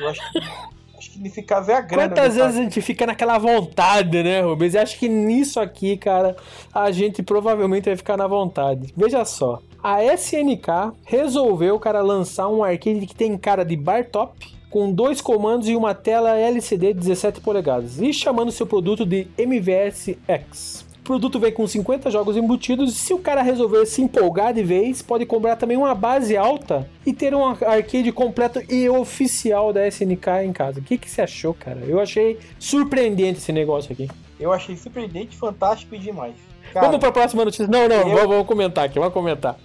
Eu acho que... Acho que nesse caso é a grana. Quantas vezes a gente fica naquela vontade, né, Rubens? E acho que nisso aqui, cara, a gente provavelmente vai ficar na vontade. Veja só. A SNK resolveu, cara, lançar um arcade que tem cara de bar top, com dois comandos e uma tela LCD 17 polegadas, e chamando seu produto de MVS X. O produto vem com 50 jogos embutidos e se o cara resolver se empolgar de vez, pode comprar também uma base alta e ter um arcade completo e oficial da SNK em casa. O que, que você achou, cara? Eu achei surpreendente esse negócio aqui. Eu achei surpreendente, fantástico e demais. Cara, vamos pra próxima notícia. Não, não, eu... vamos, comentar aqui, vamos comentar.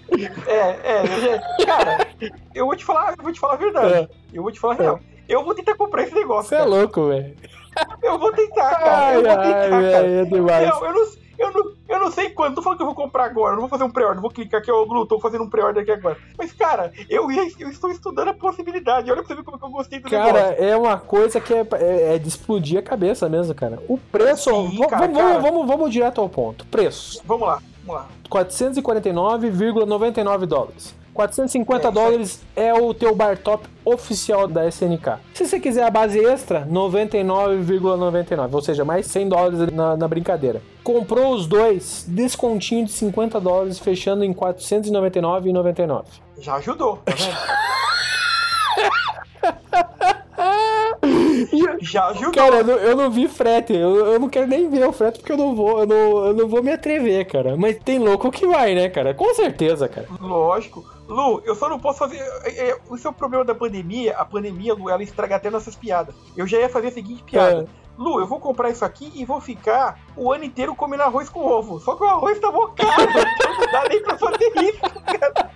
É, é, cara, eu vou te falar, eu vou te falar a verdade. É. Eu vou te falar a real. Eu vou tentar comprar esse negócio. Você é louco, velho. Eu vou tentar, cara. Ai, eu vou tentar, ai, cara. É demais. Eu, eu, não, eu não, eu não sei quando, tô falando que eu vou comprar agora, não vou fazer um pré-order, vou clicar aqui, eu Lu, tô fazendo um pré-order aqui agora. Mas, cara, eu, eu estou estudando a possibilidade, olha pra você ver como que eu gostei do cara, negócio. Cara, é uma coisa que é, é, é, de explodir a cabeça mesmo, cara. O preço, Sim, cara, vamos, cara. Vamos, vamos direto ao ponto, preço. Vamos lá, vamos lá. 449,99 dólares. 450 é, dólares é o teu bar top oficial da SNK. Se você quiser a base extra, 99,99, ou seja, mais 100 dólares na, na, brincadeira. Comprou os dois, descontinho de 50 dólares, fechando em 499,99. Já ajudou, tá? Já ajudou. Cara, eu não, eu não vi frete. Eu, eu, não quero nem ver o frete porque eu não vou, eu não, eu não vou me atrever, cara. Mas tem louco que vai, né, cara? Com certeza, cara. Lógico. Lu, eu só não posso fazer. É, é, é o problema da pandemia. A pandemia, Lu, ela estraga até nossas piadas. Eu já ia fazer a seguinte piada. É. Lu, eu vou comprar isso aqui e vou ficar o ano inteiro comendo arroz com ovo. Só que o arroz tá bocado. então não dá nem pra fazer isso, cara.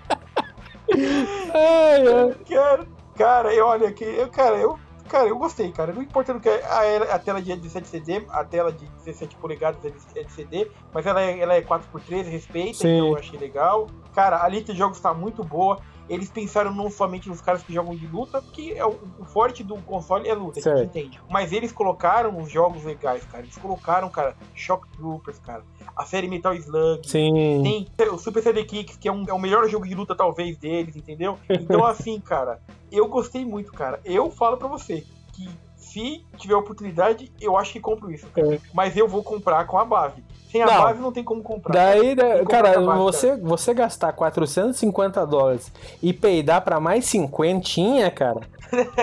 Ai, ai. Cara, cara, eu olha aqui, eu, cara, eu cara, eu gostei, cara. Não importa que é a, a, tela de 17 CD, a tela de 17 polegadas é LCD, mas ela é, ela é 4x3, respeita, Sim. então eu achei legal. Cara, a lista de jogos tá muito boa. Eles pensaram não somente nos caras que jogam de luta, porque é o, o forte do console é luta, certo. a gente entende. Mas eles colocaram os jogos legais, cara. Eles colocaram, cara, Shock Troopers, cara. A série Metal Slug. Sim. Tem o Super CD Kicks, que é, um, é o melhor jogo de luta, talvez, deles, entendeu? Então, assim, cara, eu gostei muito, cara. Eu falo pra você que se tiver oportunidade, eu acho que compro isso. É. Mas eu vou comprar com a base. Sem a não, base não tem como comprar. Daí, né, cara, base, você, cara. você gastar 450 dólares e peidar para mais 50, cara.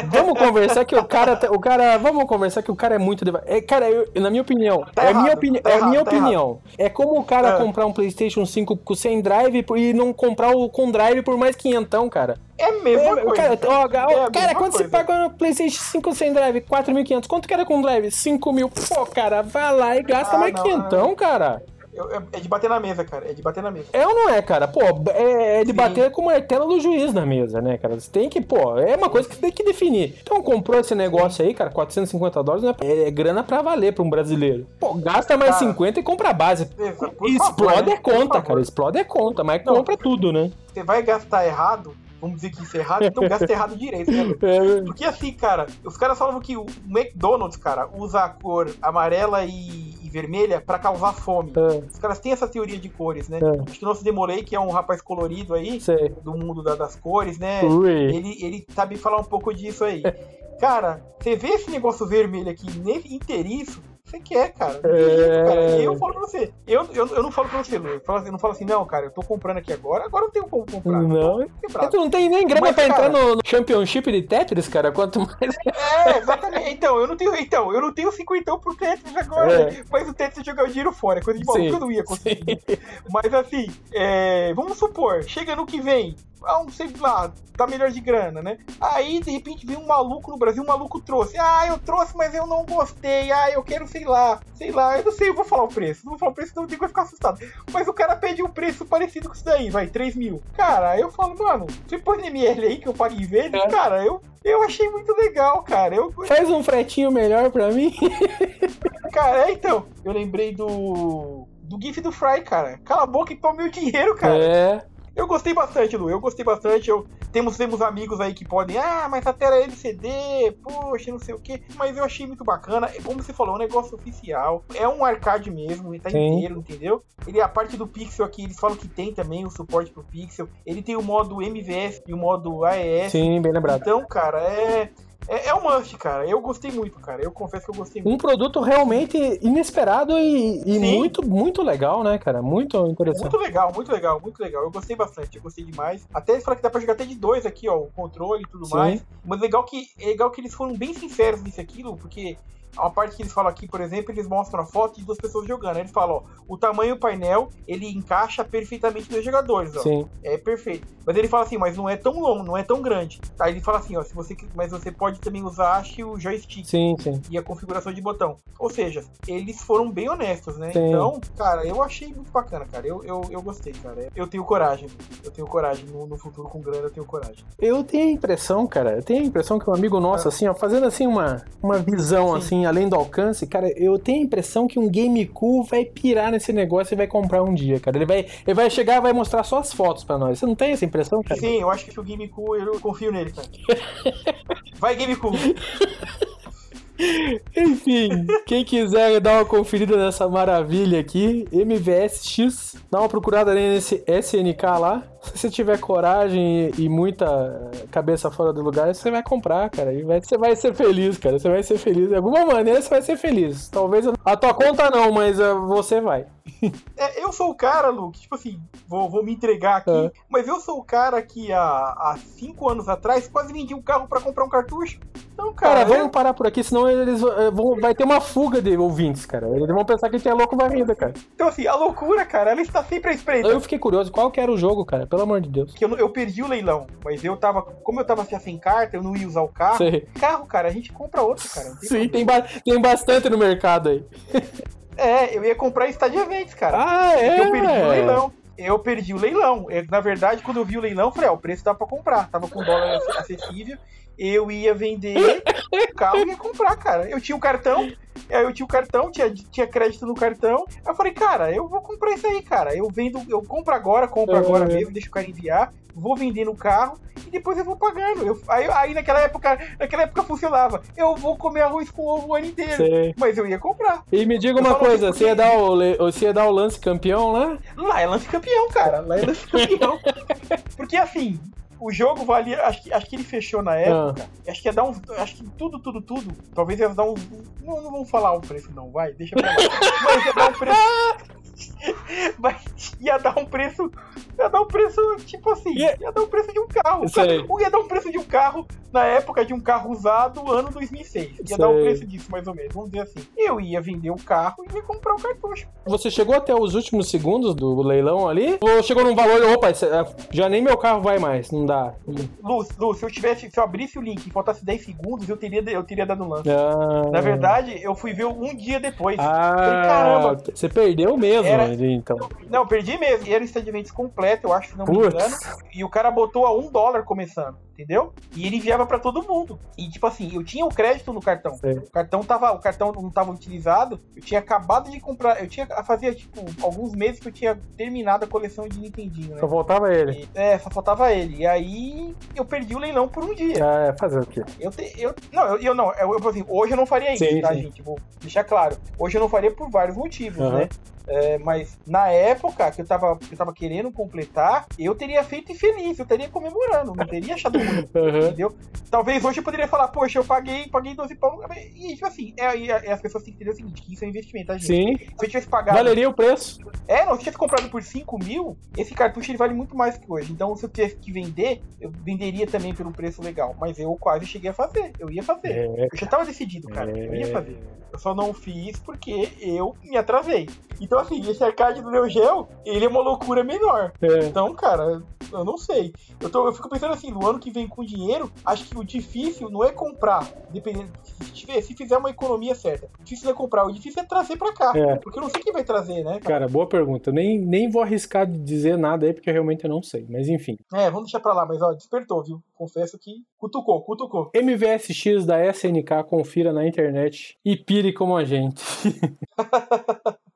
Vamos conversar que o cara, o cara, vamos conversar que o cara é muito, é, cara, eu, na minha opinião, tá é errado, minha opinião, tá é errado, minha tá opinião. Errado. É como o cara é. comprar um PlayStation 5 com sem drive e não comprar o com drive por mais 500, cara. É a mesma é, coisa. Cara, ó, é cara quando coisa. você paga no PlayStation 5 sem drive, 4.500, quanto que era com drive? 5 mil. Pô, cara, vai lá e gasta ah, mais não, 500, não. cara. É de bater na mesa, cara. É de bater na mesa. É ou não é, cara? Pô, é, é de Sim. bater com o martelo do juiz na mesa, né, cara? Você tem que, pô, é uma coisa que você tem que definir. Então comprou esse negócio aí, cara, 450 dólares, né? É grana pra valer pra um brasileiro. Pô, gasta mais cara, 50 e compra a base. Explode favor, é conta, cara. Explode é conta, mas não, compra tudo, né? Você vai gastar errado, vamos dizer que isso é errado, então gasta errado direito, né? É. Porque assim, cara, os caras falavam que o McDonald's, cara, usa a cor amarela e, e vermelha para causar fome. É. Os caras têm essa teoria de cores, né? É. Acho que o nosso Demolei, que é um rapaz colorido aí, Sei. do mundo da, das cores, né? Ele, ele sabe falar um pouco disso aí. Cara, você vê esse negócio vermelho aqui, inteiriço, você quer, cara. É... cara. E eu falo pra você. Eu, eu, eu não falo pra você, Lu. Eu, falo, eu não falo assim, não, cara, eu tô comprando aqui agora, agora eu não tenho como comprar. Não. Tu não tem nem grana Mas, pra cara, entrar no, no, Championship de Tetris, cara. Quanto mais. É, exatamente. Então, eu não tenho. Então, eu não tenho 50 pro Tetris agora. É. Mas o Tetris jogar o dinheiro fora. É coisa de maluco que eu não ia conseguir. Sim. Mas assim, é, vamos supor, chega no que vem, a um, sei lá, tá melhor de grana, né? Aí, de repente, vem um maluco no Brasil, um maluco trouxe. Ah, eu trouxe, mas eu não gostei. Ah, eu quero, sei lá, sei lá, eu não sei, eu vou falar o preço. Não vou falar o preço, não tem que ficar assustado. Mas o cara pede um preço parecido com isso daí, vai, 3 mil. Cara, eu falo, mano, você põe ML aí que eu pago em vezes, é. cara, eu, eu achei muito legal, cara. Eu... Faz um fretinho melhor pra mim. cara, é, então, eu lembrei do do GIF do Fry, cara. Cala a boca e toma meu dinheiro, cara. É. Eu gostei bastante, Lu. Eu gostei bastante. Eu, temos, temos amigos aí que podem. Ah, mas a tela é LCD, poxa, não sei o que. Mas eu achei muito bacana. Como você falou, é um negócio oficial. É um arcade mesmo, ele tá Sim. inteiro, entendeu? Ele, a parte do Pixel aqui, eles falam que tem também o suporte pro Pixel. Ele tem o modo MVS e o modo AES. Sim, bem lembrado. Então, cara, é. É, é um must, cara. Eu gostei muito, cara. Eu confesso que eu gostei muito. Um produto realmente inesperado e, e muito, muito legal, né, cara? Muito interessante. Muito legal, muito legal, muito legal. Eu gostei bastante, eu gostei demais. Até eles falaram que dá pra jogar até de dois aqui, ó, o controle e tudo Sim. mais. Mas legal que, é legal que eles foram bem sinceros nisso aquilo, porque a parte que eles falam aqui, por exemplo, eles mostram a foto de duas pessoas jogando. Aí eles falam, ó, o tamanho do painel, ele encaixa perfeitamente dois jogadores, ó. Sim. É perfeito. Mas ele fala assim, mas não é tão longo, não é tão grande. Aí ele fala assim, ó, se você, mas você pode também usar, acho, o joystick. Sim, sim. E a configuração de botão. Ou seja, eles foram bem honestos, né? Sim. Então, cara, eu achei muito bacana, cara. Eu, eu, eu gostei, cara. Eu tenho coragem. Eu tenho coragem. No, no futuro com grana, eu tenho coragem. Eu tenho a impressão, cara, eu tenho a impressão que um amigo nosso, ah. assim, ó, fazendo assim uma, uma visão, sim. assim, além do alcance, cara, eu tenho a impressão que um Game Cool vai pirar nesse negócio e vai comprar um dia, cara. Ele vai, ele vai chegar e vai mostrar só as fotos pra nós. Você não tem essa impressão, cara? Sim, eu acho que o Game Cool, eu confio nele, cara. vai, Game Cool. Enfim, quem quiser dar uma conferida nessa maravilha aqui, MVSX, dá uma procurada nesse SNK lá. Se você tiver coragem e, muita cabeça fora do lugar, você vai comprar, cara. E vai, você vai ser feliz, cara. Você vai ser feliz. De alguma maneira você vai ser feliz. Talvez a tua conta não, mas uh, você vai. É, eu sou o cara, Luke, tipo assim, vou, vou me entregar aqui, é. mas eu sou o cara que há, há cinco anos atrás quase vendi um carro para comprar um cartucho. Então, cara. Cara, vamos parar por aqui, senão eles eh, vão. Vai ter uma fuga de ouvintes, cara. Eles vão pensar que a gente é louco varrida, cara. Então, assim, a loucura, cara, ela está sempre à espreita. Eu fiquei curioso, qual que era o jogo, cara? Pelo amor de Deus. Que eu, eu perdi o leilão, mas eu tava. Como eu tava assim, sem carta, eu não ia usar o carro. Sei. Carro, cara, a gente compra outro, cara. Sim, tem, ba tem bastante no mercado aí. É, eu ia comprar em Stadia Events, cara. Ah, é? Eu perdi o leilão. Eu perdi o leilão. Eu, na verdade, quando eu vi o leilão, eu falei, ó, o preço dá pra comprar. Tava com dólar acessível. Eu ia vender o carro e ia comprar, cara. Eu tinha o cartão, Aí eu tinha o cartão, tinha, tinha crédito no cartão. Aí eu falei, cara, eu vou comprar isso aí, cara. Eu vendo, eu compro agora, compro agora mesmo, deixo o cara enviar, vou vender no carro e depois eu vou pagando. Eu, aí, aí naquela época, naquela época funcionava. Eu vou comer arroz com ovo o ano inteiro. Sei. Mas eu ia comprar. E me diga eu uma coisa, assim, você, ia dar o, você ia dar o lance campeão lá? Lá é lance campeão, cara. Lá é lance campeão. porque assim, o jogo valia. Acho que, acho que ele fechou na época. Ah. Acho que ia dar uns. Acho que tudo, tudo, tudo. Talvez ia dar uns. Não, não vamos falar o preço, não, vai. Deixa pra lá. Mas ia dar um preço. Mas ia dar um preço. Ia dar um preço, tipo assim, ia, ia dar um preço de um carro. Cara, ia dar um preço de um carro na época de um carro usado, ano 2006. Ia Sei. dar um preço disso, mais ou menos. Vamos dizer assim. Eu ia vender o carro e ia comprar o cartucho. Você chegou até os últimos segundos do leilão ali? Ou chegou num valor, opa, é, já nem meu carro vai mais, não dá. Lu, Lu, se eu tivesse, se eu abrisse o link e faltasse 10 segundos, eu teria, eu teria dado lance. Ah. Na verdade, eu fui ver um dia depois. Ah, Falei, caramba. Você perdeu mesmo. Era, então. Não, perdi mesmo. E era um completo, eu acho, se não me engano. E o cara botou a um dólar começando entendeu? E ele enviava para todo mundo. E tipo assim, eu tinha o crédito no cartão. O cartão tava, o cartão não tava utilizado. Eu tinha acabado de comprar, eu tinha fazia tipo alguns meses que eu tinha terminado a coleção de Nintendinho, né? Só faltava ele. E, é, só faltava ele. E aí eu perdi o leilão por um dia. Ah, é, fazer o quê? Eu, te, eu não, eu, eu não, eu, eu assim, hoje eu não faria isso, sim, tá, sim. gente? Vou deixar claro. Hoje eu não faria por vários motivos, uhum. né? É, mas na época que eu, tava, que eu tava querendo completar, eu teria feito infeliz, eu teria comemorando, não teria achado ruim, uhum. entendeu? Talvez hoje eu poderia falar, poxa, eu paguei, paguei 12 pau. E tipo assim, é, é, as pessoas têm que entender o seguinte, que isso é um investimento, tá, gente? Sim. Se eu tivesse pagado. Valeria o preço. É, não, se eu tivesse comprado por 5 mil, esse cartucho ele vale muito mais que hoje. Então, se eu tivesse que vender, eu venderia também pelo preço legal. Mas eu quase cheguei a fazer. Eu ia fazer. É. Eu já tava decidido, cara. É. Eu ia fazer. Eu só não fiz porque eu me atrasei. Então, assim, esse arcade do Neo Geo, ele é uma loucura menor. É. Então, cara, eu não sei. Eu, tô, eu fico pensando assim, no ano que vem com dinheiro, acho que o difícil não é comprar, dependendo. Se, tiver, se fizer uma economia certa, o difícil não é comprar, o difícil é trazer pra cá. É. Porque eu não sei quem vai trazer, né? Cara, boa pergunta. Nem, nem vou arriscar de dizer nada aí, porque eu realmente eu não sei. Mas enfim. É, vamos deixar pra lá, mas ó, despertou, viu? Confesso que cutucou, cutucou. MVSX da SNK, confira na internet e pire como a gente.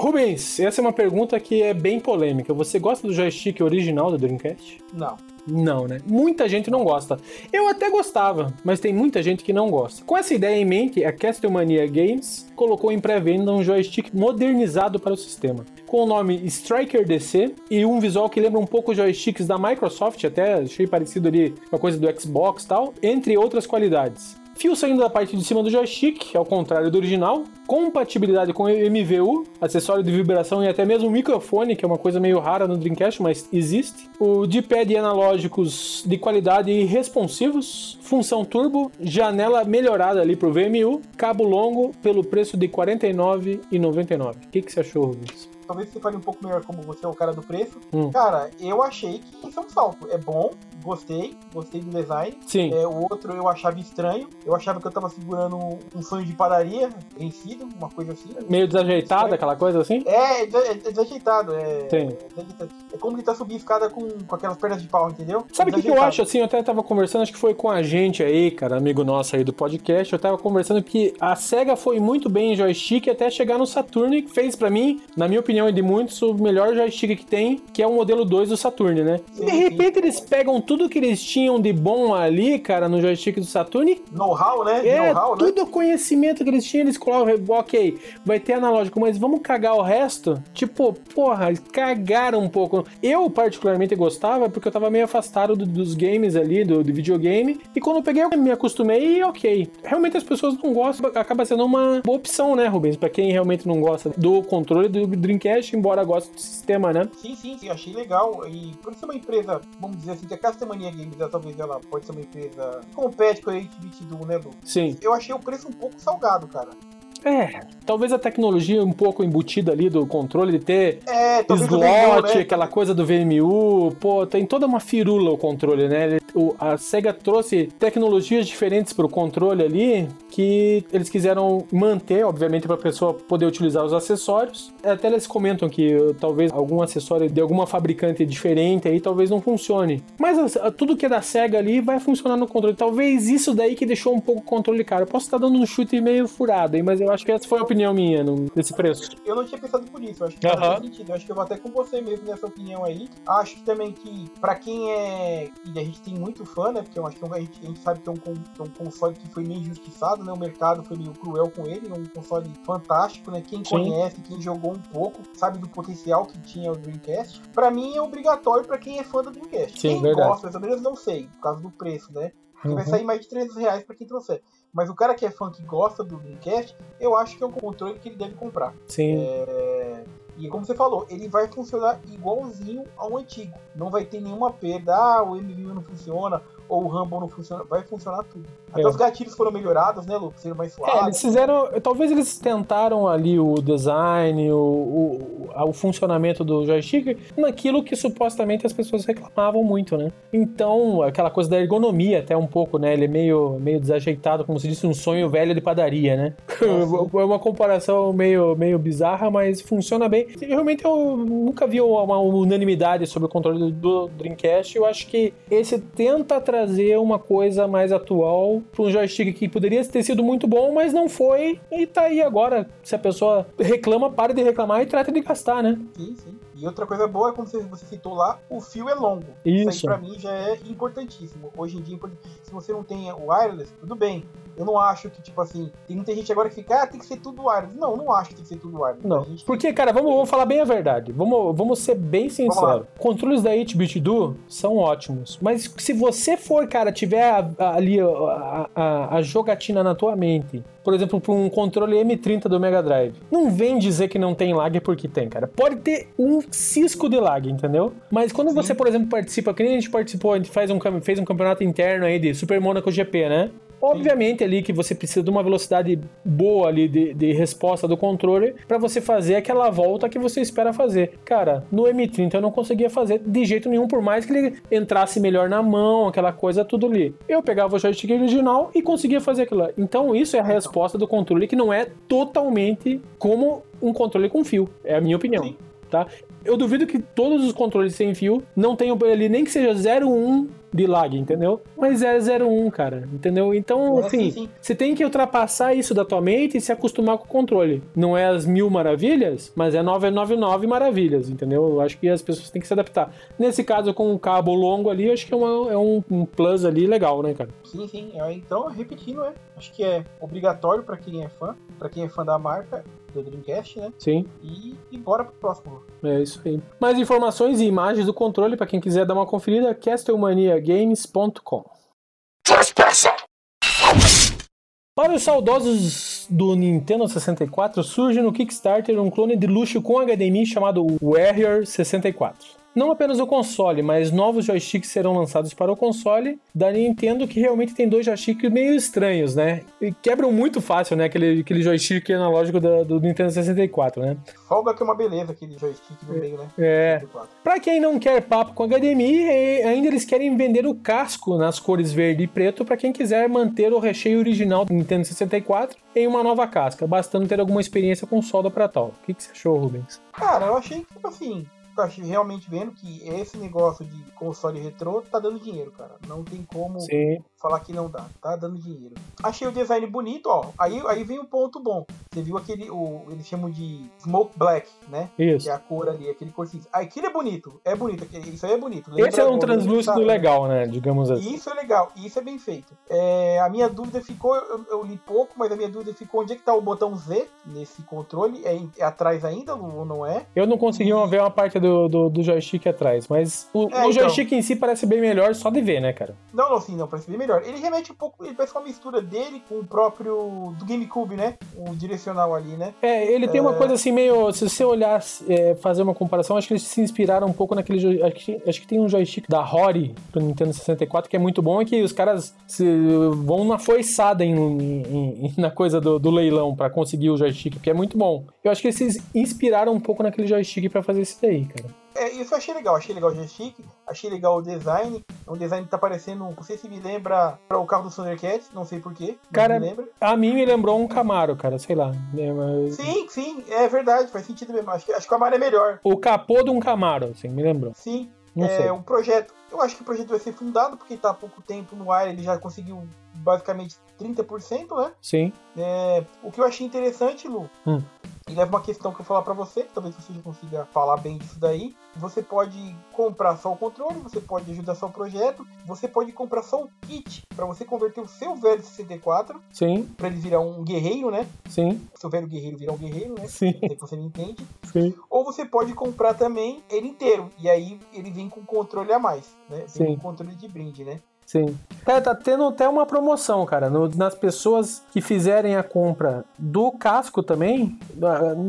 Rubens, essa é uma pergunta que é bem polêmica. Você gosta do joystick original do Dreamcast? Não. Não, né? Muita gente não gosta. Eu até gostava, mas tem muita gente que não gosta. Com essa ideia em mente, a Castlevania Games colocou em pré-venda um joystick modernizado para o sistema, com o nome Striker DC e um visual que lembra um pouco os joysticks da Microsoft, até achei parecido ali com a coisa do Xbox e tal, entre outras qualidades. Fio saindo da parte de cima do joystick, ao contrário do original. Compatibilidade com MVU, acessório de vibração e até mesmo microfone, que é uma coisa meio rara no Dreamcast, mas existe. O D-pad analógicos de qualidade e responsivos. Função turbo, janela melhorada ali pro VMU. Cabo longo pelo preço de R$ 49,99. O que, que você achou, Rubens? talvez você fale um pouco melhor como você é o cara do preço. Hum. Cara, eu achei que isso é um salto. É bom, gostei, gostei do design. Sim. É, o outro eu achava estranho. Eu achava que eu tava segurando um sonho de padaria vencido, uma coisa assim. Meio desajeitado, aquela coisa assim? É, é, é desajeitado. É, Sim. É, é como ele tá subindo escada com, com aquelas pernas de pau, entendeu? Sabe o que, que, eu acho assim? Eu até tava conversando, acho que foi com a gente aí, cara, amigo nosso aí do podcast. Eu tava conversando que a SEGA foi muito bem em joystick até chegar no Saturn, que fez para mim, na minha opinião e de muitos, o melhor joystick que tem, que é o modelo 2 do Saturn, né? E de repente eles pegam tudo que eles tinham de bom ali, cara, no joystick do Saturn. Know-how, né? É, know tudo né? conhecimento que eles tinham, eles colocam, ok, vai ter analógico, mas vamos cagar o resto? Tipo, porra, eles cagaram um pouco. Eu, particularmente, gostava porque eu tava meio afastado do, dos games ali, do, do, videogame, e quando eu peguei, eu me acostumei e ok. Realmente as pessoas não gostam, acaba sendo uma boa opção, né, Rubens? Pra quem realmente não gosta do controle do Dreamcast, embora goste do sistema, né? Sim, sim, sim, achei legal. E por ser uma empresa, vamos dizer assim, que a Castlevania Games, talvez ela pode ser uma empresa que compete com a HT22, né, Lu? Sim. Eu achei o preço um pouco salgado, cara. É, talvez a tecnologia um pouco embutida ali do controle de ter é, slot, né? aquela coisa do VMU, pô, tem toda uma firula o controle, né? O, a SEGA trouxe tecnologias diferentes para o controle ali que eles quiseram manter, obviamente, para a pessoa poder utilizar os acessórios. Até eles comentam que uh, talvez algum acessório de alguma fabricante diferente aí talvez não funcione. Mas uh, tudo que é da SEGA ali vai funcionar no controle. Talvez isso daí que deixou um pouco o controle caro. Eu posso estar dando um chute meio furado aí, mas eu acho que essa foi a opinião minha no, nesse preço. Eu não tinha pensado por isso. Eu acho que uhum. faz sentido. Eu acho que eu vou até com você mesmo nessa opinião aí. Acho que também que, para quem é. E a gente tem muito fã, né? Porque eu acho que a gente, a gente sabe que é um, é um console que foi meio injustiçado né? O mercado foi meio cruel com ele, é um console fantástico, né? Quem Sim. conhece, quem jogou um pouco, sabe do potencial que tinha o Dreamcast. Para mim é obrigatório para quem é fã do Dreamcast. Sim, quem verdade. gosta, ou menos, não sei, por causa do preço, né? Uhum. Vai sair mais de 300 reais pra quem trouxer. Mas o cara que é fã, que gosta do Dreamcast, eu acho que é um controle que ele deve comprar. Sim. É... E como você falou, ele vai funcionar igualzinho ao antigo. Não vai ter nenhuma perda. Ah, o MVU não funciona, ou o Rumble não funciona, vai funcionar tudo. Até é. os gatilhos foram melhorados, né, Lu? Ser mais suave. É, eles fizeram. Talvez eles tentaram ali o design, o, o, o, funcionamento do joystick naquilo que supostamente as pessoas reclamavam muito, né? Então, aquela coisa da ergonomia, até um pouco, né? Ele é meio, meio desajeitado, como se disse, um sonho velho de padaria, né? é uma comparação meio, meio bizarra, mas funciona bem. Realmente eu nunca vi uma unanimidade sobre o controle do Dreamcast. Eu acho que esse tenta trazer uma coisa mais atual para um joystick que poderia ter sido muito bom, mas não foi. E tá aí agora. Se a pessoa reclama, pare de reclamar e trata de gastar, né? Sim, sim. E outra coisa boa é como você, você citou lá, o fio é longo. Isso. Isso aí pra mim já é importantíssimo. Hoje em dia, se você não tem o wireless, tudo bem. Eu não acho que, tipo assim, tem muita gente agora que fica, ah, tem que ser tudo wireless. Não, não acho que tem que ser tudo wireless. Não, porque, cara, vamos, vamos falar bem a verdade. Vamos, vamos ser bem sinceros. Controles da 8-bit do são ótimos, mas se você for, cara, tiver ali a, a, a jogatina na tua mente por exemplo, para um controle M30 do Mega Drive. Não vem dizer que não tem lag porque tem, cara. Pode ter um cisco de lag, entendeu? Mas quando Sim. você, por exemplo, participa, que nem a gente participou, a gente faz um, fez um campeonato interno aí de Super Monaco GP, né? Obviamente ali que você precisa de uma velocidade boa ali de, de resposta do controle para você fazer aquela volta que você espera fazer. Cara, no M30 eu não conseguia fazer de jeito nenhum, por mais que ele entrasse melhor na mão, aquela coisa tudo ali. Eu pegava o joystick original e conseguia fazer aquilo. Então isso é a resposta do controle que não é totalmente como um controle com fio. É a minha opinião. Sim. Tá? Eu duvido que todos os controles sem fio não tenham ali nem que seja 0,1 de lag, entendeu? Mas é 0,1, cara, entendeu? Então, assim, você tem que ultrapassar isso da tua mente e se acostumar com o controle. Não é as mil maravilhas, mas é 999 maravilhas, entendeu? Eu acho que as pessoas têm que se adaptar. Nesse caso, com um cabo longo ali, acho que é, uma, é um, um, plus ali legal, né, cara? Sim, sim. É, então, repetindo, é. Acho que é obrigatório para quem é fã, para quem é fã da marca, do Dreamcast, né? Sim. E, e bora pro próximo. É isso aí. Mais informações e imagens do controle para quem quiser dar uma conferida, castlemaniagames.com. Para os saudosos do Nintendo 64, surge no Kickstarter um clone de luxo com HDMI chamado Warrior 64. Não apenas o console, mas novos joysticks serão lançados para o console da Nintendo, que realmente tem dois joysticks meio estranhos, né? E quebram muito fácil, né? Aquele, aquele joystick analógico do, do Nintendo 64, né? Folga que é uma beleza aquele joystick no meio, né? É. Pra quem não quer papo com HDMI, ainda eles querem vender o casco nas cores verde e preto para quem quiser manter o recheio original do Nintendo 64 em uma nova casca, bastando ter alguma experiência com solda para tal. O que, que você achou, Rubens? Cara, eu achei que, tipo assim, eu realmente vendo que esse negócio de console retrô tá dando dinheiro, cara. Não tem como Sim. Falar que não dá. Tá dando dinheiro. Achei o design bonito, ó. Aí, aí vem o ponto bom. Você viu aquele, o, eles chamam de Smoke Black, né? Isso. Que é a cor ali, aquele cor cinza. Aquilo é bonito. É bonito. Isso aí é bonito. Lembra Esse é um translúcido legal, né? Digamos assim. Isso é legal. Isso é bem feito. É, a minha dúvida ficou, eu, eu, li pouco, mas a minha dúvida ficou onde é que tá o botão Z nesse controle. É, é atrás ainda ou não é? Eu não consegui e... ver uma parte do, do, do joystick atrás, mas o, é, o então. joystick então. em si parece bem melhor só de ver, né, cara? Não, não, sim, não, parece bem melhor. Ele remete um pouco, ele parece uma mistura dele com o próprio do GameCube, né? O direcional ali, né? É, ele tem é... uma coisa assim meio, se você olhar, é, fazer uma comparação, acho que eles se inspiraram um pouco naquele, acho que, acho que tem um joystick da Rory pro Nintendo 64 que é muito bom e que os caras se, vão na forçada em, em, em, na coisa do, do leilão para conseguir o joystick, que é muito bom. Eu acho que eles se inspiraram um pouco naquele joystick para fazer isso daí, cara. É, isso eu achei legal, achei legal o joystick, achei legal o design. É um design que tá parecendo, não sei se me lembra o carro do Thundercats, não sei porquê. Cara, me a mim me lembrou um Camaro, cara, sei lá. É, mas... Sim, sim, é verdade, faz sentido mesmo. Acho que, acho que o Camaro é melhor. O capô de um Camaro, assim, me lembrou. Sim, não é sei. um projeto. Eu acho que o projeto vai ser fundado porque tá há pouco tempo no ar, ele já conseguiu basicamente 30%, né? Sim. É, o que eu achei interessante, Lu, hum. E leva uma questão que eu vou falar para você, que talvez você consiga falar bem disso daí. Você pode comprar só o controle, você pode ajudar só o projeto, você pode comprar só o kit para você converter o seu velho 64. Sim. Para ele virar um guerreiro, né? Sim. Seu velho guerreiro virar um guerreiro, né? Sim. que você me entende. Sim. Ou você pode comprar também ele inteiro. E aí ele vem com controle a mais, né? Vem Sim. com controle de brinde, né? Sim. É, tá tendo até uma promoção, cara, no, nas pessoas que fizerem a compra do casco também,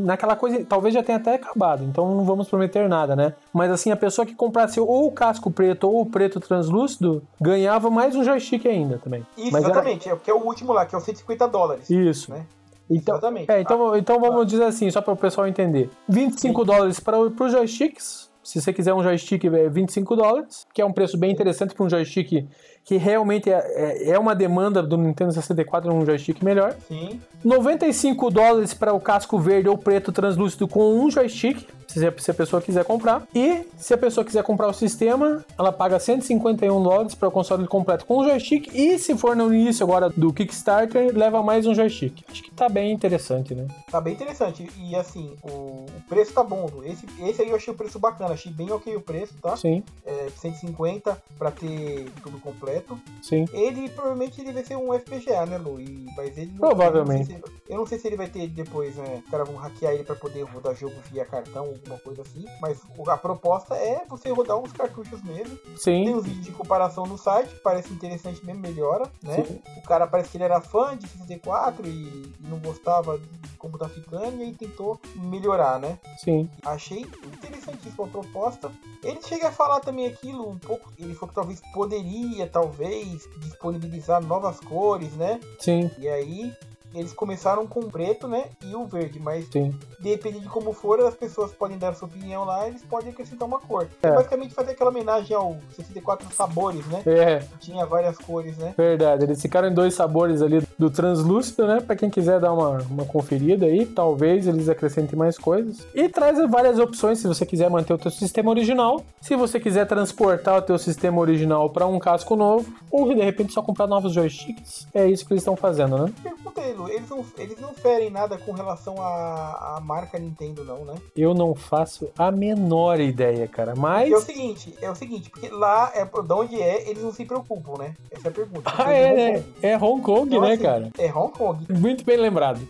naquela coisa, talvez já tenha até acabado, então não vamos prometer nada, né? Mas assim, a pessoa que comprasse ou o casco preto ou o preto translúcido, ganhava mais um joystick ainda também. Isso, Mas exatamente, era... é, que é o último lá, que é o 150 dólares. Isso. Né? Então, Exatamente. É, então, ah, então vamos ah. dizer assim, só para o pessoal entender: 25 Sim. dólares para os joysticks. Se você quiser um joystick, é 25 dólares, que é um preço bem interessante para um joystick que realmente é, é, é uma demanda do Nintendo 64 um joystick melhor. Sim. 95 dólares para o casco verde ou preto translúcido com um joystick, se a pessoa quiser comprar. E se a pessoa quiser comprar o sistema, ela paga 151 dólares para o console completo com o joystick. E se for no início agora do Kickstarter, leva mais um joystick. Acho que tá bem interessante, né? Tá bem interessante. E assim, o, preço tá bom. Esse, esse aí eu achei o preço bacana. achei bem ok o preço, tá? Sim. É, 150 pra ter tudo completo. Sim. Ele provavelmente ele vai ser um FPGA, né, Lu? E, mas ele não, Provavelmente. Eu não, se, eu não, sei se ele vai ter depois, né? Os caras vão hackear ele pra poder rodar jogo via cartão, alguma coisa assim. Mas a proposta é você rodar uns cartuchos mesmo. Sim. Tem os vídeos de comparação no site, parece interessante mesmo, melhora, né? Sim. O cara parece que ele era fã de 64 e, e não gostava de como tá ficando e aí tentou melhorar, né? Sim. Achei interessantíssima a proposta. Ele chega a falar também aquilo um pouco. Ele falou que talvez poderia, talvez, disponibilizar novas cores, né? Sim. E aí eles começaram com o preto, né? E o verde, mas Sim. depende de como for, as pessoas podem dar sua opinião lá, eles podem acrescentar uma cor. É. basicamente fazer aquela homenagem ao 64 sabores, né? É. Tinha várias cores, né? Verdade, eles ficaram em dois sabores ali do translúcido, né? Pra quem quiser dar uma, uma conferida aí, talvez eles acrescentem mais coisas. E traz várias opções se você quiser manter o teu sistema original, se você quiser transportar o teu sistema original para um casco novo, ou de repente só comprar novos joysticks. É isso que eles estão fazendo, né? Perguntei, eles não, eles não ferem nada com relação à, à marca Nintendo, não, né? Eu não faço a menor ideia, cara. Mas. É o seguinte, é o seguinte, porque lá, é, de onde é, eles não se preocupam, né? Essa é a pergunta. Ah, é, né? É Hong Kong, então, né, assim, cara? É Hong Kong. Muito bem lembrado.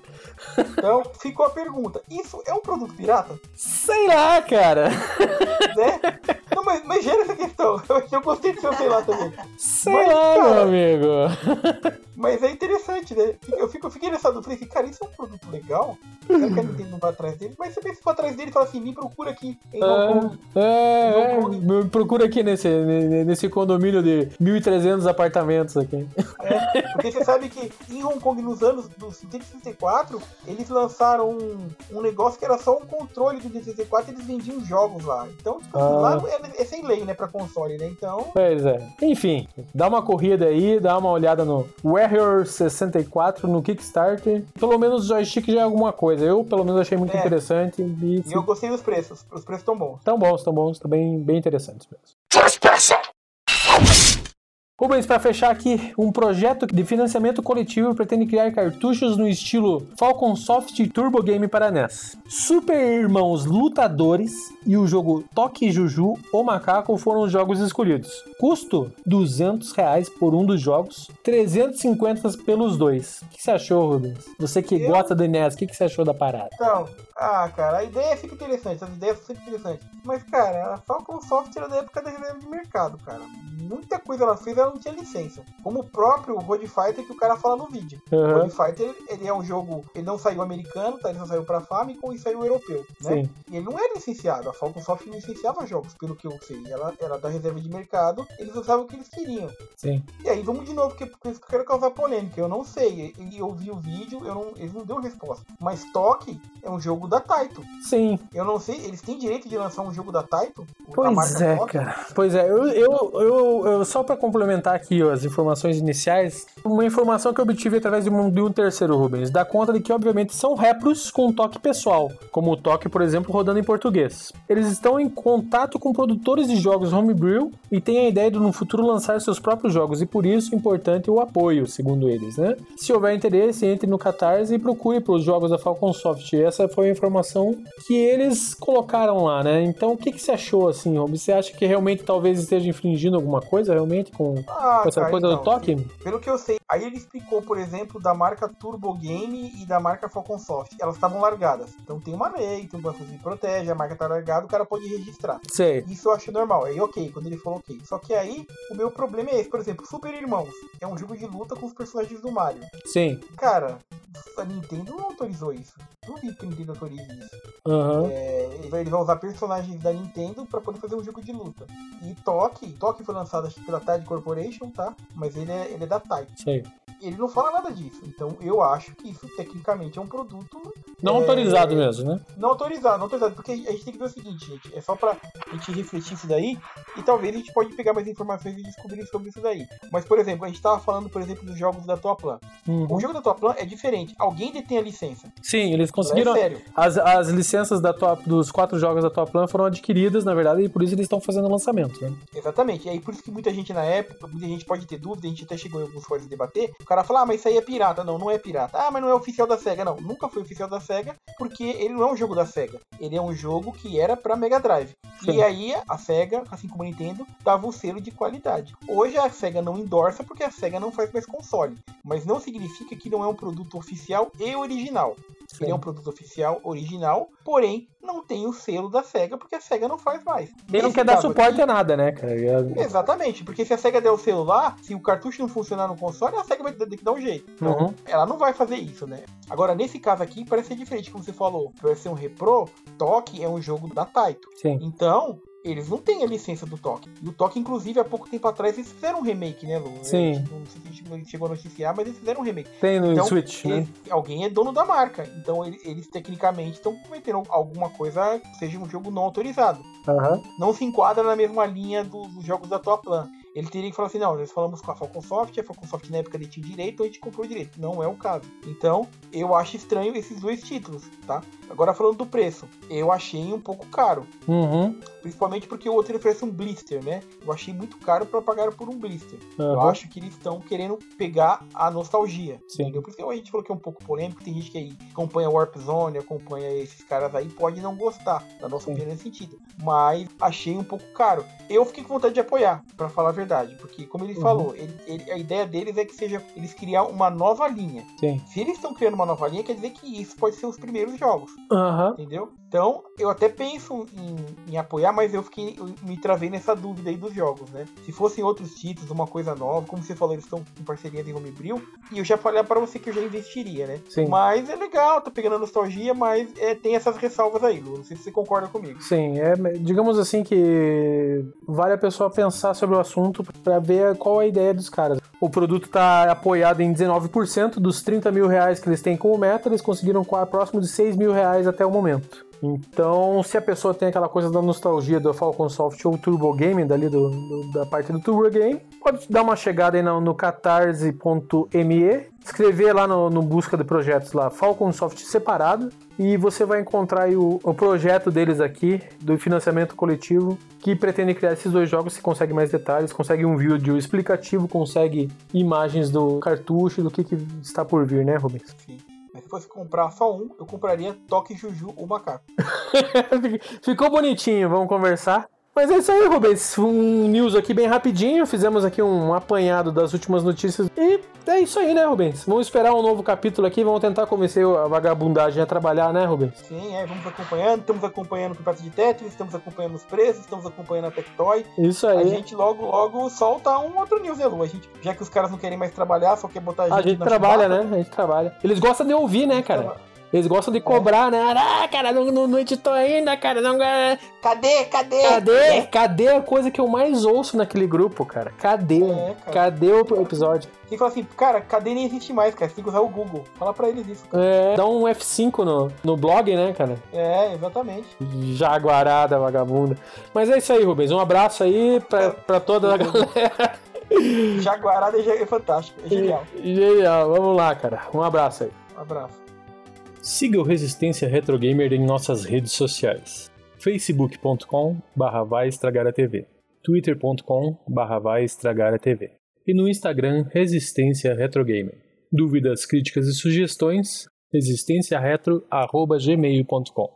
Então, ficou a pergunta: isso é um produto pirata? Sei lá, cara. Né? Mas, mas gera essa questão. Eu, eu gostei de seu sei lá também. Sei mas, lá, cara, meu amigo. Mas é interessante, né? Eu, fico, eu fiquei nessa falei assim, cara, isso é um produto legal? Será que a Nintendo não vai atrás dele? Mas você vê se for atrás dele e fala assim, me procura aqui em Hong Kong. É, é, me procura aqui nesse, nesse condomínio de 1.300 apartamentos aqui. É, porque você sabe que em Hong Kong, nos anos do 64, eles lançaram um, um negócio que era só um controle do 64 e eles vendiam jogos lá. Então, tipo, ah. lá é, é, sem lei, né, pra console, né? Então. Pois é. Enfim, dá uma corrida aí, dá uma olhada no Warrior 64 no Kickstarter. Pelo menos o joystick já é alguma coisa. Eu, pelo menos, achei muito é. interessante. E, e eu gostei dos preços. Os preços estão bons. Estão bons, estão bons, estão bem, bem interessantes mesmo. Rubens, para fechar aqui, um projeto de financiamento coletivo pretende criar cartuchos no estilo Falcon Soft Turbo Game para NES. Super Irmãos Lutadores e o jogo Toque Juju ou Macaco foram os jogos escolhidos. Custo: 200 reais por um dos jogos, 350 pelos dois. O que você achou, Rubens? Você que Eu... gosta do NES, o que você achou da parada? Então, ah, cara, a ideia fica interessante, as ideias são sempre interessantes. Mas, cara, a Falcon Soft era da época da reserva de mercado, cara. Muita coisa ela fez, ela não tinha licença. Como o próprio Road Fighter que o cara fala no vídeo. Uhum. Road Fighter, ele é um jogo, ele não saiu americano, tá? Ele só saiu pra Famicom e saiu europeu, né? Sim. E ele não é licenciado. A Falcon Soft licenciava jogos, pelo que eu sei. Ela era da reserva de mercado, eles usavam o que eles queriam. Sim. E aí, vamos de novo, porque, porque eu quero causar polêmica. Eu não sei. Ele, eu vi o vídeo, eu não, eles não deu resposta. Mas Toque é um jogo jogo da Taito. Sim. Eu não sei, eles têm direito de lançar um jogo da Taito? Pois é, cara. Pois é, eu, eu, eu, eu só para complementar aqui ó, as informações iniciais, uma informação que eu obtive através de um, de um terceiro Rubens, dá conta de que, obviamente, são repros com toque pessoal, como o toque, por exemplo, rodando em português. Eles estão em contato com produtores de jogos homebrew e têm a ideia de no futuro lançar seus próprios jogos, e por isso é importante o apoio, segundo eles, né? Se houver interesse, entre no Catarse e procure para os jogos da Falcon Soft. Essa foi informação que eles colocaram lá, né? Então, o que, que você achou, assim, Rob? Você acha que realmente talvez esteja infringindo alguma coisa, realmente, com, ah, com essa cara, coisa então, do toque? Pelo que eu sei, aí ele explicou, por exemplo, da marca Turbo Game e da marca Falcon Soft. Elas estavam largadas. Então tem uma lei, tem um banco que protege, a marca tá largada, o cara pode registrar. Sei. Isso eu acho normal. Aí, ok, quando ele falou ok. Só que aí, o meu problema é esse. Por exemplo, Super Irmãos. É um jogo de luta com os personagens do Mario. Sim. Cara, a Nintendo não autorizou isso. Duvido que a Nintendo autorize isso. Uhum. É, ele, vai, ele, vai, usar personagens da Nintendo para poder fazer um jogo de luta. E Toque, Toque foi lançado acho, pela Tide Corporation, tá? Mas ele é, ele é da Tide. Ele não fala nada disso. Então eu acho que isso tecnicamente é um produto. Não é, autorizado mesmo, né? Não autorizado, não autorizado. Porque a gente tem que ver o seguinte, gente. É só pra gente refletir isso daí. E talvez a gente pode pegar mais informações e descobrir sobre isso daí. Mas, por exemplo, a gente tava falando, por exemplo, dos jogos da Tua Plan. Uhum. O jogo da Tua Plan é diferente. Alguém detém a licença. Sim, eles conseguiram. É sério. As, as licenças da tua, dos quatro jogos da Tua Plan foram adquiridas, na verdade, e por isso eles estão fazendo o lançamento, né? Exatamente. E aí por isso que muita gente na época, muita gente pode ter dúvida, a gente até chegou em alguns fóruns a debater, O cara fala, ah, mas isso aí é pirata. Não, não é pirata. Ah, mas não é oficial da SEGA. Não, nunca foi oficial da SEGA, porque ele não é um jogo da SEGA. Ele é um jogo que era pra Mega Drive. Sim. E aí a SEGA, assim como a Nintendo, dava o um selo de qualidade. Hoje a SEGA não endorsa porque a SEGA não faz mais console. Mas não significa que não é um produto oficial e original. Sim. Ele é um produto oficial original, porém não tem o selo da SEGA, porque a SEGA não faz mais. Ele não quer dar suporte aqui, a nada, né, cara? Exatamente, porque se a SEGA der o selo lá, se o cartucho não funcionar no console, a SEGA vai ter que dar um jeito. Então, uhum. ela não vai fazer isso, né? Agora, nesse caso aqui, parece ser diferente, como você falou. Por ser um repro, Toque é um jogo da Taito. Sim. Então, eles não têm a licença do Toque. E o Toque, inclusive, há pouco tempo atrás, eles fizeram um remake, né, Lu? Sim. Não sei se a gente chegou a noticiar, mas eles fizeram um remake. Tem no então, Switch, né? Alguém é dono da marca. Então, eles, eles tecnicamente estão cometendo alguma coisa que seja um jogo não autorizado. Uhum. Não se enquadra na mesma linha dos, dos jogos da tua plan ele teria que falar assim, não, nós falamos com a Falcon Soft, a Falcon Soft na época ele tinha direito, a gente comprou direito. Não é o caso. Então, eu acho estranho esses dois títulos, tá? Agora falando do preço, eu achei um pouco caro. Uhum. Principalmente porque o outro oferece um blister, né? Eu achei muito caro para pagar por um blister. Uhum. Eu acho que eles estão querendo pegar a nostalgia. Sim. Entendeu? Por isso a gente falou que é um pouco polêmico. Tem gente que aí acompanha Warp Zone, acompanha esses caras aí, pode não gostar da nossa Sim. opinião nesse sentido. Mas achei um pouco caro. Eu fiquei com vontade de apoiar, para falar a verdade verdade, porque como ele uhum. falou, ele, ele, a ideia deles é que seja eles criar uma nova linha. Sim. Se eles estão criando uma nova linha, quer dizer que isso pode ser os primeiros jogos. Uhum. Entendeu? Então, eu até penso em, em, apoiar, mas eu fiquei eu me travei nessa dúvida aí dos jogos, né? Se fossem outros títulos, uma coisa nova, como você falou, eles estão com parceria de Homebrew, e eu já falei para você que eu já investiria, né? Sim. Mas é legal, tá pegando a nostalgia, mas é, tem essas ressalvas aí, Lu. Não sei se você concorda comigo. Sim, é, digamos assim que vale a pessoa pensar sobre o assunto para ver qual é a ideia dos caras. O produto está apoiado em 19% dos 30 mil reais que eles têm como meta, eles conseguiram próximo de 6 mil reais até o momento. Então, se a pessoa tem aquela coisa da nostalgia do Falcon Soft ou Turbo Game, dali do, do, da parte do Turbo Game, pode dar uma chegada aí no, no catarse.me, escrever lá no, no, busca de projetos lá, Falcon Soft separado, e você vai encontrar o, o, projeto deles aqui, do financiamento coletivo, que pretende criar esses dois jogos, se consegue mais detalhes, consegue um vídeo explicativo, consegue imagens do cartucho, do que, que está por vir, né, Rubens? Sim. Mas se fosse comprar só um, eu compraria Toque Juju o Macaco. Ficou bonitinho, vamos conversar. Mas é isso aí, Rubens. Um news aqui bem rapidinho. Fizemos aqui um apanhado das últimas notícias. E é isso aí, né, Rubens? Vamos esperar um novo capítulo aqui. Vamos tentar convencer a vagabundagem a trabalhar, né, Rubens? Sim, é. Vamos acompanhando. Estamos acompanhando o campeonato de Tetris, estamos acompanhando os preços, estamos acompanhando a Tectoy. Isso aí. A gente logo, logo solta um outro news, né, Lu? A gente, já que os caras não querem mais trabalhar, só quer botar a gente A gente trabalha, né? A gente trabalha. Eles gostam de ouvir, né, cara? Trabalha. Eles gostam de cobrar, né? Ah, cara, não, não, não editou ainda, cara. Não... Cadê? Cadê? Cadê? É. Cadê a coisa que eu mais ouço naquele grupo, cara? Cadê? É, cara. Cadê o episódio? Que falar assim, cara, cadê nem existe mais, cara? Você tem que usar o Google. Fala pra eles isso. Cara. É, dá um F5 no, no blog, né, cara? É, exatamente. Jaguarada, vagabunda. Mas é isso aí, Rubens. Um abraço aí pra, pra toda a galera. Jaguarada é fantástico, é genial. Genial, vamos lá, cara. Um abraço aí. Um abraço. Siga o Resistência Retro Gamer em nossas redes sociais. facebook.com barra vai estragar a TV, twitter.com TV e no Instagram Resistência Retro Gamer. Dúvidas, críticas e sugestões? resistenciaretro.gmail.com